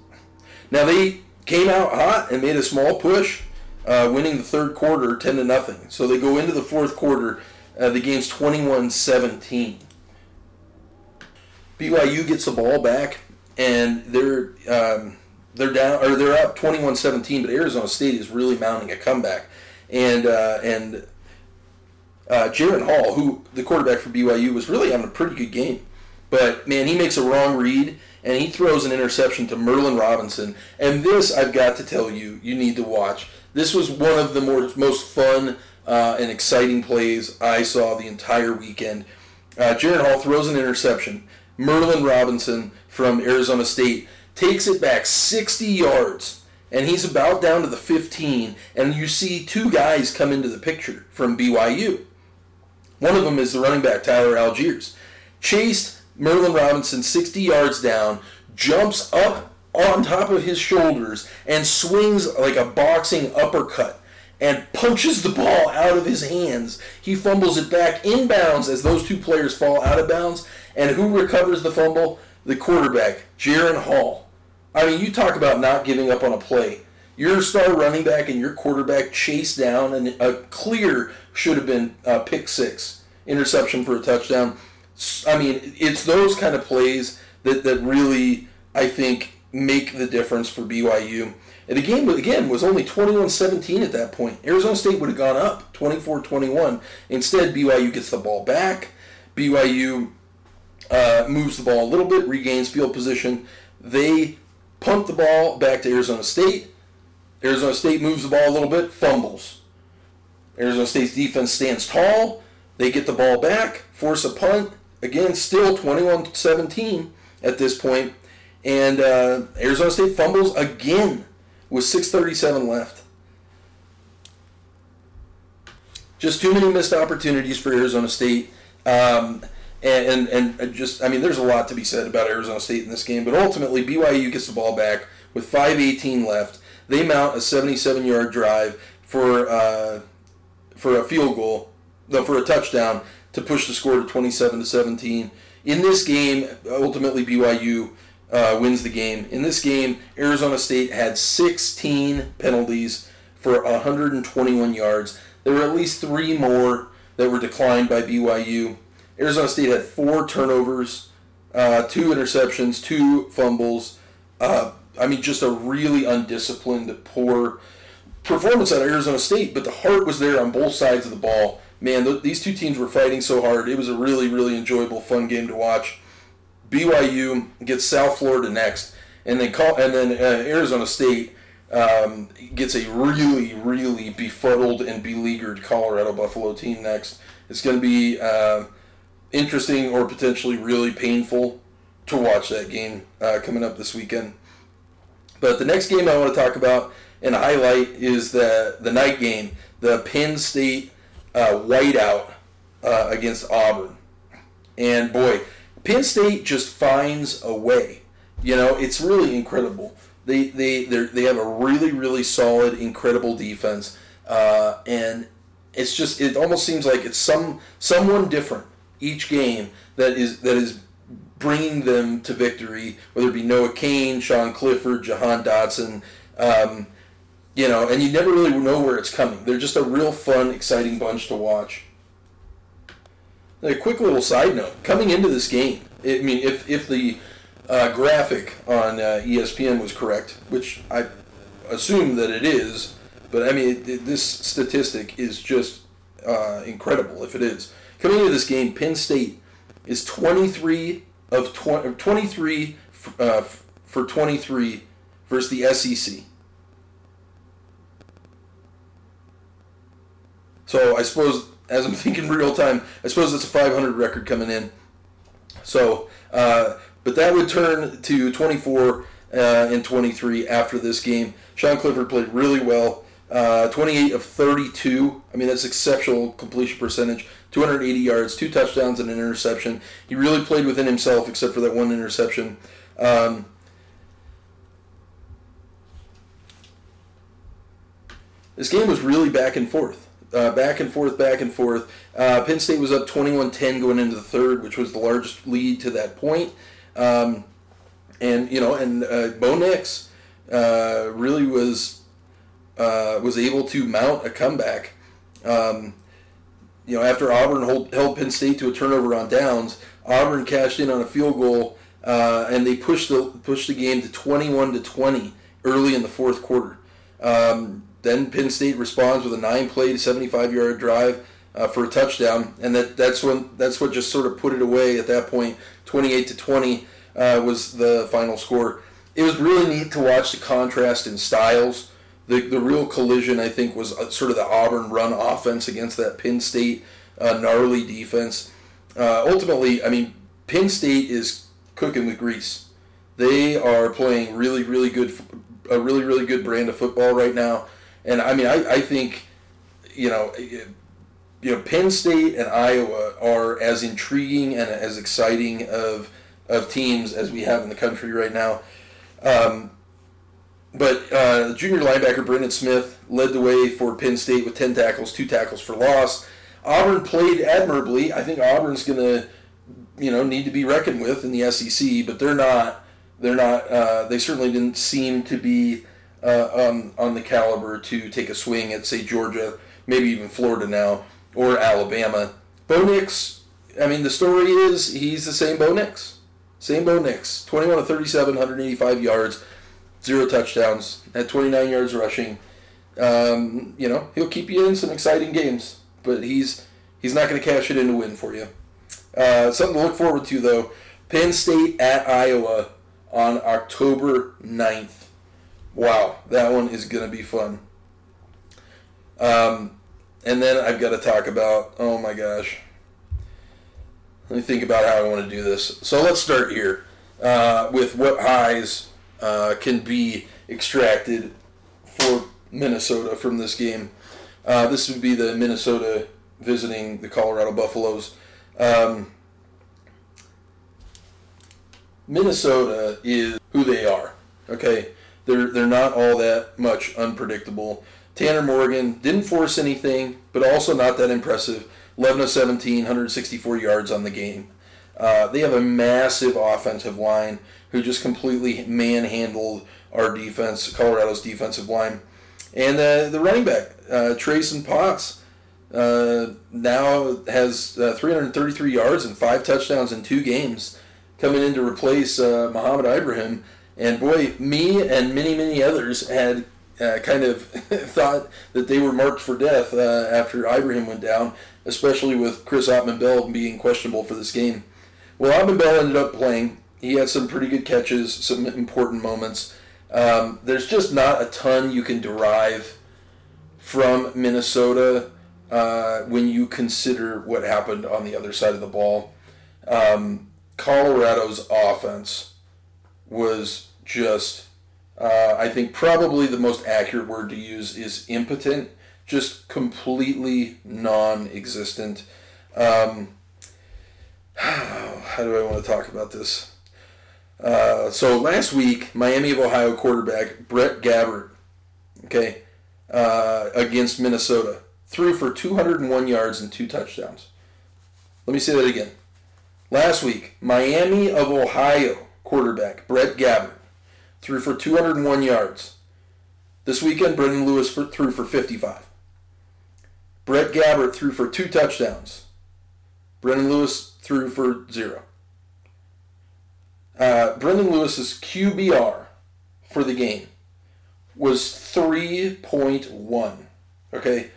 Now they came out hot and made a small push, uh, winning the third quarter ten to nothing. So they go into the fourth quarter Uh, the game's 21-17. BYU gets the ball back, and they're um, they're down or they're up 21-17, but Arizona State is really mounting a comeback, and uh, and uh, Jaren Hall, who the quarterback for BYU, was really having a pretty good game, but man, he makes a wrong read and he throws an interception to Merlin Robinson. And this, I've got to tell you, you need to watch. This was one of the more most fun uh, and exciting plays I saw the entire weekend. Uh, Jaren Hall throws an interception. Merlin Robinson from Arizona State takes it back 60 yards, and he's about down to the 15, and you see two guys come into the picture from BYU. One of them is the running back, Tyler Allgeier. Chased Merlin Robinson 60 yards down, jumps up on top of his shoulders, and swings like a boxing uppercut and punches the ball out of his hands. He fumbles it back inbounds as those two players fall out of bounds. And who recovers the fumble? The quarterback, Jaren Hall. I mean, you talk about not giving up on a play. Your star running back and your quarterback chased down, and a clear should have been pick six interception for a touchdown. I mean, it's those kind of plays that, that really, I think, make the difference for BYU. And the game, again, was only 21-17 at that point. Arizona State would have gone up 24-21. Instead, BYU gets the ball back. BYU uh, moves the ball a little bit, regains field position. They punt the ball back to Arizona State. Arizona State moves the ball a little bit, fumbles. Arizona State's defense stands tall. They get the ball back, force a punt. Again, still 21-17 at this point. And uh, Arizona State fumbles again with 6.37 left. Just too many missed opportunities for Arizona State. Um, and, and, and just, I mean, there's a lot to be said about Arizona State in this game, but ultimately BYU gets the ball back with 5.18 left. They mount a 77-yard drive for uh, for a field goal, no, for a touchdown to push the score to 27 to 17. In this game, ultimately BYU uh, wins the game. In this game, Arizona State had 16 penalties for 121 yards. There were at least three more that were declined by BYU. Arizona State had four turnovers, uh, two interceptions, two fumbles. Uh, I mean, just a really undisciplined, poor performance of Arizona State, but the heart was there on both sides of the ball. Man, th- these two teams were fighting so hard. It was a really, really enjoyable, fun game to watch. BYU gets South Florida next, and then call, and then uh, Arizona State um, gets a really, really befuddled and beleaguered Colorado Buffalo team next. It's going to be uh, interesting or potentially really painful to watch that game uh, coming up this weekend. But the next game I want to talk about and highlight is the the night game, the Penn State uh, whiteout uh, against Auburn. And boy, Penn State just finds a way. You know, it's really incredible. They they they have a really really solid, incredible defense, uh, and it's just it almost seems like it's some someone different each game that is that is bringing them to victory. Whether it be Noah Cain, Sean Clifford, Jahan Dotson. Um, you know, and you never really know where it's coming. They're just a real fun, exciting bunch to watch. A quick little side note: coming into this game, I mean, if if the uh, graphic on uh, ESPN was correct, which I assume that it is, but I mean, it, it, this statistic is just uh, incredible. If it is coming into this game, Penn State is 23 of 20, 23 uh, for 23 versus the SEC. So I suppose, as I'm thinking real time, I suppose it's a 500 record coming in. So, uh, but that would turn to 24 uh, and 23 after this game. Sean Clifford played really well. Uh, 28 of 32. I mean, that's exceptional completion percentage. 280 yards, two touchdowns, and an interception. He really played within himself, except for that one interception. Um, this game was really back and forth uh, back and forth, back and forth. Uh, Penn State was up 21-10 going into the third, which was the largest lead to that point. Um, and you know, and uh, Bo Nix uh, really was uh, was able to mount a comeback. Um, you know, after Auburn hold, held Penn State to a turnover on downs, Auburn cashed in on a field goal, uh, and they pushed the pushed the game to 21 to 20 early in the fourth quarter. Um, then Penn State responds with a nine-play, 75-yard drive uh, for a touchdown, and that that's when that's what just sort of put it away at that point. 28 to 20 uh, was the final score. It was really neat to watch the contrast in styles. The, the real collision, I think, was uh, sort of the Auburn run offense against that Penn State uh, gnarly defense. Uh, ultimately, I mean, Penn State is cooking with grease. They are playing really, really good, a really, really good brand of football right now. And I mean, I, I think, you know, you know, Penn State and Iowa are as intriguing and as exciting of of teams as we have in the country right now. Um, but uh, junior linebacker Brandon Smith led the way for Penn State with 10 tackles, two tackles for loss. Auburn played admirably. I think Auburn's going to, you know, need to be reckoned with in the SEC, but they're not. They're not. Uh, they certainly didn't seem to be uh, um, on the caliber to take a swing at, say, Georgia, maybe even Florida now or Alabama. Bo Nix, I mean, the story is he's the same Bo Nix. Same Bo Nix. 21 to 37, 185 yards, zero touchdowns, had 29 yards rushing. Um, you know, he'll keep you in some exciting games, but he's he's not going to cash it in to win for you. Uh, something to look forward to, though. Penn State at Iowa on October 9th. Wow, that one is going to be fun. Um, and then I've got to talk about, oh my gosh. Let me think about how I want to do this. So let's start here uh, with what highs uh, can be extracted for Minnesota from this game. Uh, this would be the Minnesota visiting the Colorado Buffaloes. Um, Minnesota is who they are. Okay, they're they're not all that much unpredictable. Tanner Morgan didn't force anything, but also not that impressive. 11 of 17, 164 yards on the game. Uh, they have a massive offensive line who just completely manhandled our defense, Colorado's defensive line. And uh, the running back, uh, Trayson Potts, uh, now has uh, 333 yards and five touchdowns in two games, coming in to replace uh, Mohamed Ibrahim. And boy, me and many, many others had uh, kind of thought that they were marked for death uh, after Ibrahim went down, especially with Chris Autman-Bell being questionable for this game. Well, Autman-Bell ended up playing. He had some pretty good catches, some important moments. Um, there's just not a ton you can derive from Minnesota uh, when you consider what happened on the other side of the ball. Um, Colorado's offense was just uh, I think probably the most accurate word to use is impotent, just completely non-existent. Um, how do I want to talk about this? Uh, so last week, Miami of Ohio quarterback Brett Gabbert, okay, uh, against Minnesota, threw for 201 yards and two touchdowns. Let me say that again. Last week, Miami of Ohio quarterback Brett Gabbert threw for 201 yards. This weekend, Brendon Lewis for, threw for 55. Brett Gabbert threw for two touchdowns. Brendon Lewis threw for zero. Uh, Brendon Lewis's QBR for the game was 3.1. Okay?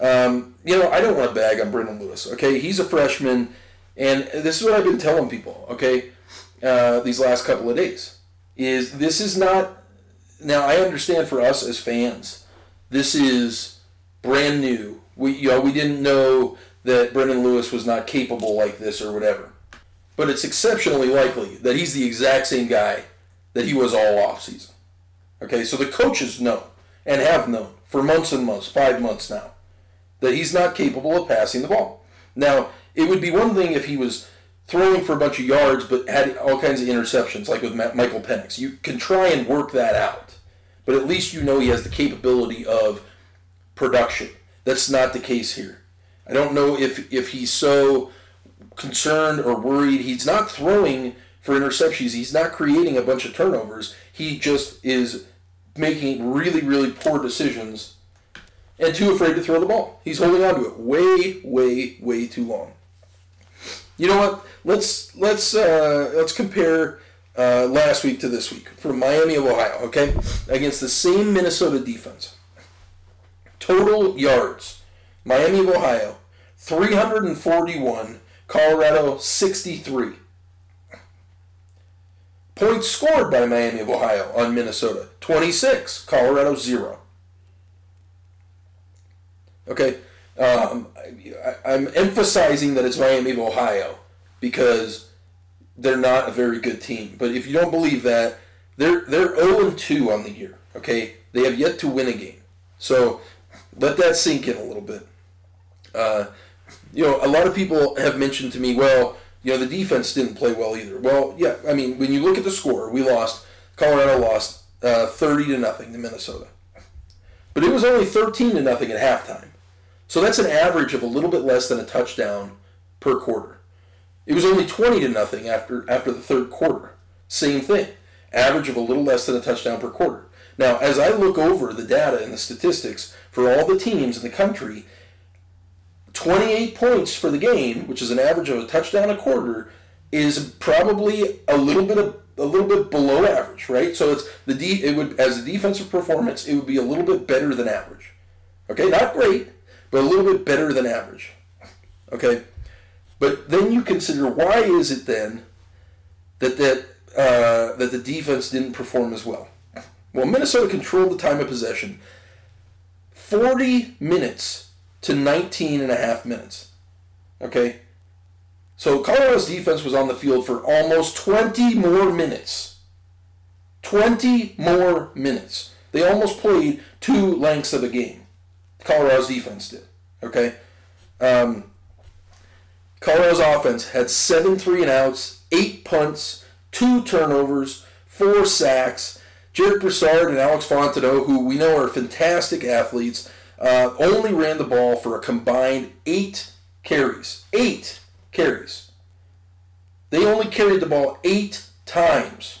Um, you know, I don't want to bag on Brendon Lewis. Okay? He's a freshman, and this is what I've been telling people, okay, uh, these last couple of days is this is not now I understand for us as fans, this is brand new. We you know we didn't know that Brendon Lewis was not capable like this or whatever. But it's exceptionally likely that he's the exact same guy that he was all off season. Okay, so the coaches know and have known for months and months, five months now, that he's not capable of passing the ball. Now, it would be one thing if he was throwing for a bunch of yards, but had all kinds of interceptions, like with Michael Penix. You can try and work that out, but at least you know he has the capability of production. That's not the case here. I don't know if if he's so concerned or worried. He's not throwing for interceptions. He's not creating a bunch of turnovers. He just is making really, really poor decisions and too afraid to throw the ball. He's holding on to it way, way, way too long. You know what? Let's let's uh, let's compare uh, last week to this week for Miami of Ohio. Okay, against the same Minnesota defense. Total yards: Miami of Ohio, three hundred and forty-one. Colorado, sixty-three. Points scored by Miami of Ohio on Minnesota, twenty-six. Colorado, zero. Okay, um, I, am emphasizing that it's Miami of Ohio because they're not a very good team. But if you don't believe that, they're they're 0 2 on the year. Okay, they have yet to win a game. So let that sink in a little bit. Uh, you know, a lot of people have mentioned to me, well, you know, the defense didn't play well either. Well, yeah, I mean, when you look at the score, we lost. Colorado lost uh, 30 to nothing to Minnesota, but it was only 13 to nothing at halftime. So that's an average of a little bit less than a touchdown per quarter. It was only 20 to nothing after after the third quarter. Same thing. Average of a little less than a touchdown per quarter. Now, as I look over the data and the statistics for all the teams in the country, 28 points for the game, which is an average of a touchdown a quarter, is probably a little bit of a little bit below average, right? So it's the it would as a defensive performance, it would be a little bit better than average. Okay, not great, but a little bit better than average. Okay, but then you consider why is it then that that uh, that the defense didn't perform as well? Well, Minnesota controlled the time of possession 40 minutes to 19 and a half minutes. Okay? So Colorado's defense was on the field for almost 20 more minutes. 20 more minutes. They almost played two lengths of a game. Colorado's defense did. Okay? Um, Colorado's offense had seven three and outs, eight punts, two turnovers, four sacks. Jarek Broussard and Alex Fontenot, who we know are fantastic athletes, uh, only ran the ball for a combined eight carries. Eight carries. They only carried the ball eight times.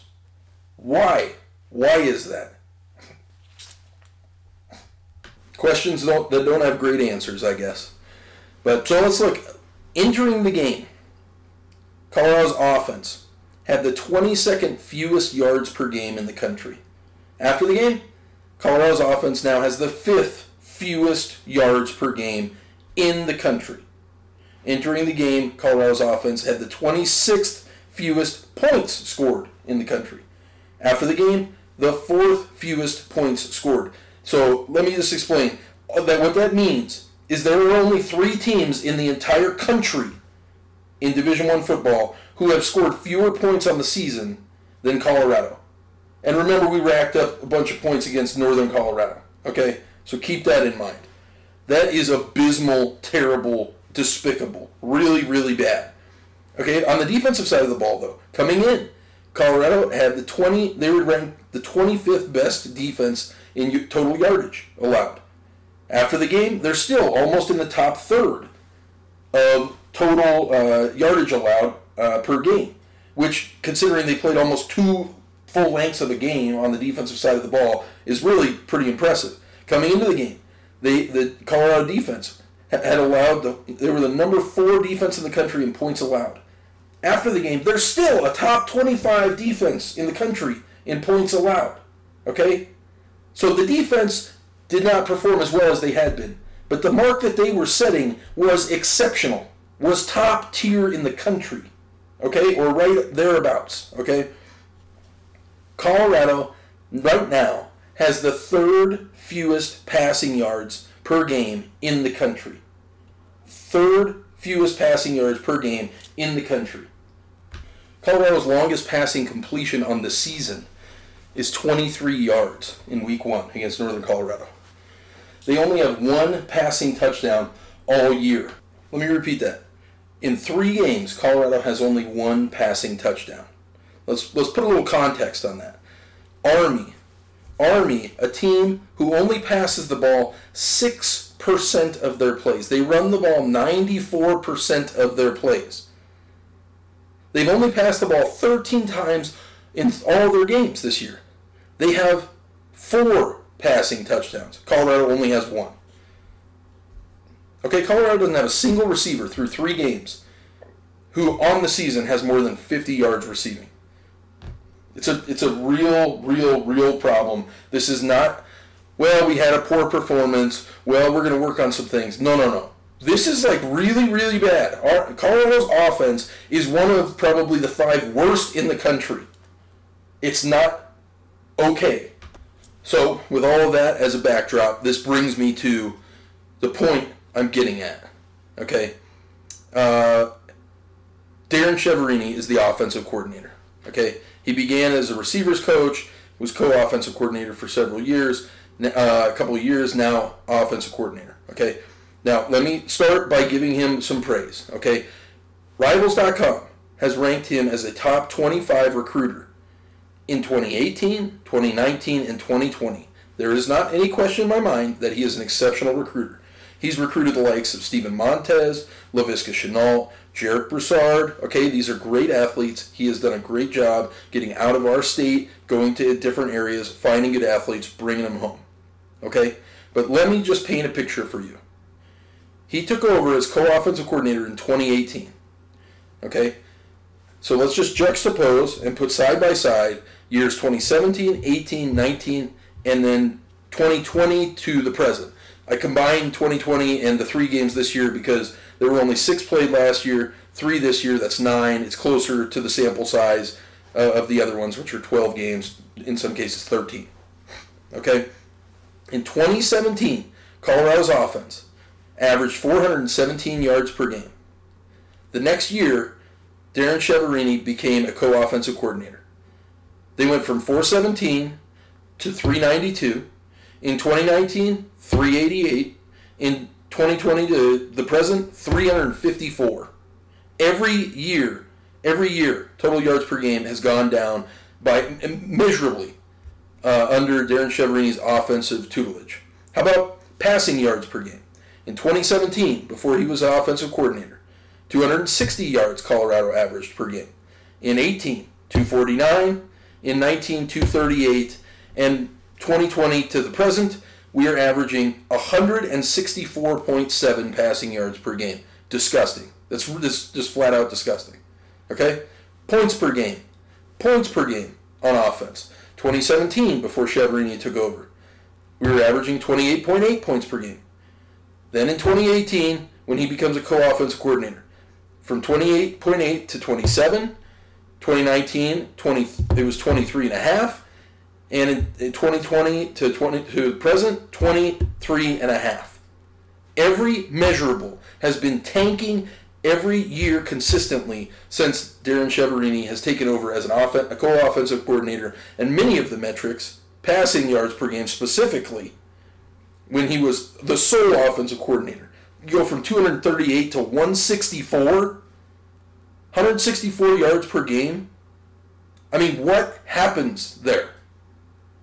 Why? Why is that? Questions don't, that don't have great answers, I guess. But so let's look. Entering the game, Colorado's offense had the 22nd fewest yards per game in the country. After the game, Colorado's offense now has the fifth fewest yards per game in the country. Entering the game, Colorado's offense had the 26th fewest points scored in the country. After the game, the fourth fewest points scored. So let me just explain that what that means is there are only three teams in the entire country in Division One football who have scored fewer points on the season than Colorado. And remember, we racked up a bunch of points against Northern Colorado. Okay, so keep that in mind. That is abysmal, terrible, despicable, really, really bad. Okay, on the defensive side of the ball, though, coming in, Colorado had the 20. They were ranked the 25th best defense in total yardage allowed. After the game, they're still almost in the top third of total uh, yardage allowed uh, per game, which, considering they played almost two full lengths of a game on the defensive side of the ball, is really pretty impressive. Coming into the game, they, the Colorado defense had allowed the they were the number four defense in the country in points allowed. After the game, they're still a top 25 defense in the country in points allowed. Okay, so the defense did not perform as well as they had been. But the mark that they were setting was exceptional, was top tier in the country. Okay? Or right thereabouts. Okay? Colorado, right now, has the third fewest passing yards per game in the country. Third fewest passing yards per game in the country. Colorado's longest passing completion on the season is 23 yards in week one against Northern Colorado. They only have one passing touchdown all year. Let me repeat that. In three games, Colorado has only one passing touchdown. Let's, let's put a little context on that. Army. Army, a team who only passes the ball 6% of their plays. They run the ball 94% of their plays. They've only passed the ball 13 times in all their games this year. They have four passing touchdowns. Colorado only has one. Okay, Colorado doesn't have a single receiver through three games who on the season has more than 50 yards receiving. It's a it's a real, real, real problem. This is not well, we had a poor performance. Well, we're going to work on some things. No, no, no. This is like really, really bad. Our, Colorado's offense is one of probably the five worst in the country. It's not okay. So, with all of that as a backdrop, this brings me to the point I'm getting at. Okay? Uh, Darrin Chiaverini is the offensive coordinator. Okay? He began as a receivers coach, was co-offensive coordinator for several years, uh, a couple of years now, offensive coordinator. Okay? Now, let me start by giving him some praise. Okay? Rivals.com has ranked him as a top 25 recruiter in 2018, 2019, and 2020. There is not any question in my mind that he is an exceptional recruiter. He's recruited the likes of Steven Montez, Laviska Shenault, Jarek Broussard. Okay, these are great athletes. He has done a great job getting out of our state, going to different areas, finding good athletes, bringing them home. Okay, but let me just paint a picture for you. He took over as co-offensive coordinator in 2018. Okay, so let's just juxtapose and put side by side years 2017, 18, 19, and then 2020 to the present. I combined 2020 and the three games this year because there were only six played last year, three this year. That's nine. It's closer to the sample size uh, of the other ones, which are 12 games, in some cases 13. Okay? In 2017, Colorado's offense averaged 417 yards per game. The next year, Darren Chiaverini became a co-offensive coordinator. They went from 417 to 392. In 2019, 388. In 2020 to the present, 354. Every year, every year, total yards per game has gone down by measurably uh, under Darren Chiaverini's offensive tutelage. How about passing yards per game? In 2017, before he was an offensive coordinator, 260 yards Colorado averaged per game. In 18, 249. In 19, 238. And 2020 to the present, we are averaging 164.7 passing yards per game. Disgusting. That's just, just flat out disgusting. Okay? Points per game. Points per game on offense. 2017, before Chiaverini took over, we were averaging 28.8 points per game. Then in 2018, when he becomes a co-offensive coordinator, from 28.8 to 27, 2019, 20, it was 23 and a half, and in, in 2020 to 20 to present 23 and a half. Every measurable has been tanking every year consistently since Darren Chiaverini has taken over as an off- a co-offensive coordinator. And many of the metrics passing yards per game specifically when he was the sole offensive coordinator. You go from 238 to 164 164 yards per game. I mean what happens there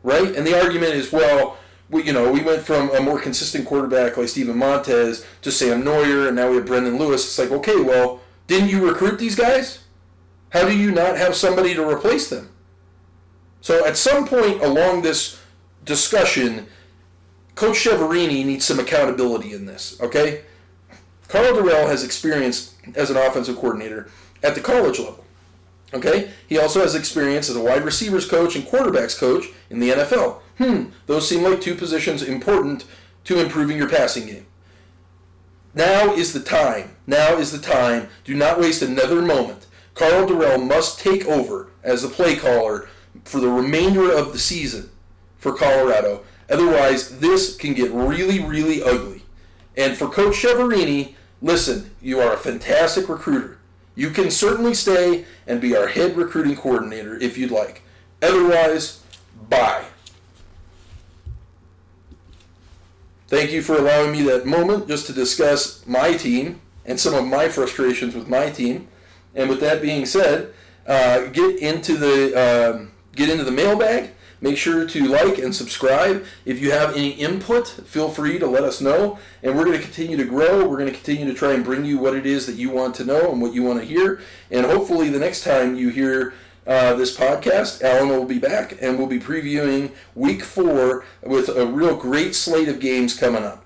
right? And the argument is, well, we, you know, we went from a more consistent quarterback like Steven Montez to Sam Noyer, and now we have Brendon Lewis. It's like, okay, well, didn't you recruit these guys? How do you not have somebody to replace them? So at some point along this discussion, Coach Chiaverini needs some accountability in this, okay? Karl Dorrell has experience as an offensive coordinator at the college level. Okay? He also has experience as a wide receivers coach and quarterbacks coach in the NFL. Hmm, those seem like two positions important to improving your passing game. Now is the time. Now is the time. Do not waste another moment. Karl Dorrell must take over as the play caller for the remainder of the season for Colorado. Otherwise, this can get really, really ugly. And for Coach Chiaverini, listen, you are a fantastic recruiter. You can certainly stay and be our head recruiting coordinator if you'd like. Otherwise, bye. Thank you for allowing me that moment just to discuss my team and some of my frustrations with my team. And with that being said, uh, get into the um, get into the mailbag Make sure to like and subscribe. If you have any input, feel free to let us know. And we're going to continue to grow. We're going to continue to try and bring you what it is that you want to know and what you want to hear. And hopefully, the next time you hear uh, this podcast, Alan will be back and we'll be previewing week four with a real great slate of games coming up.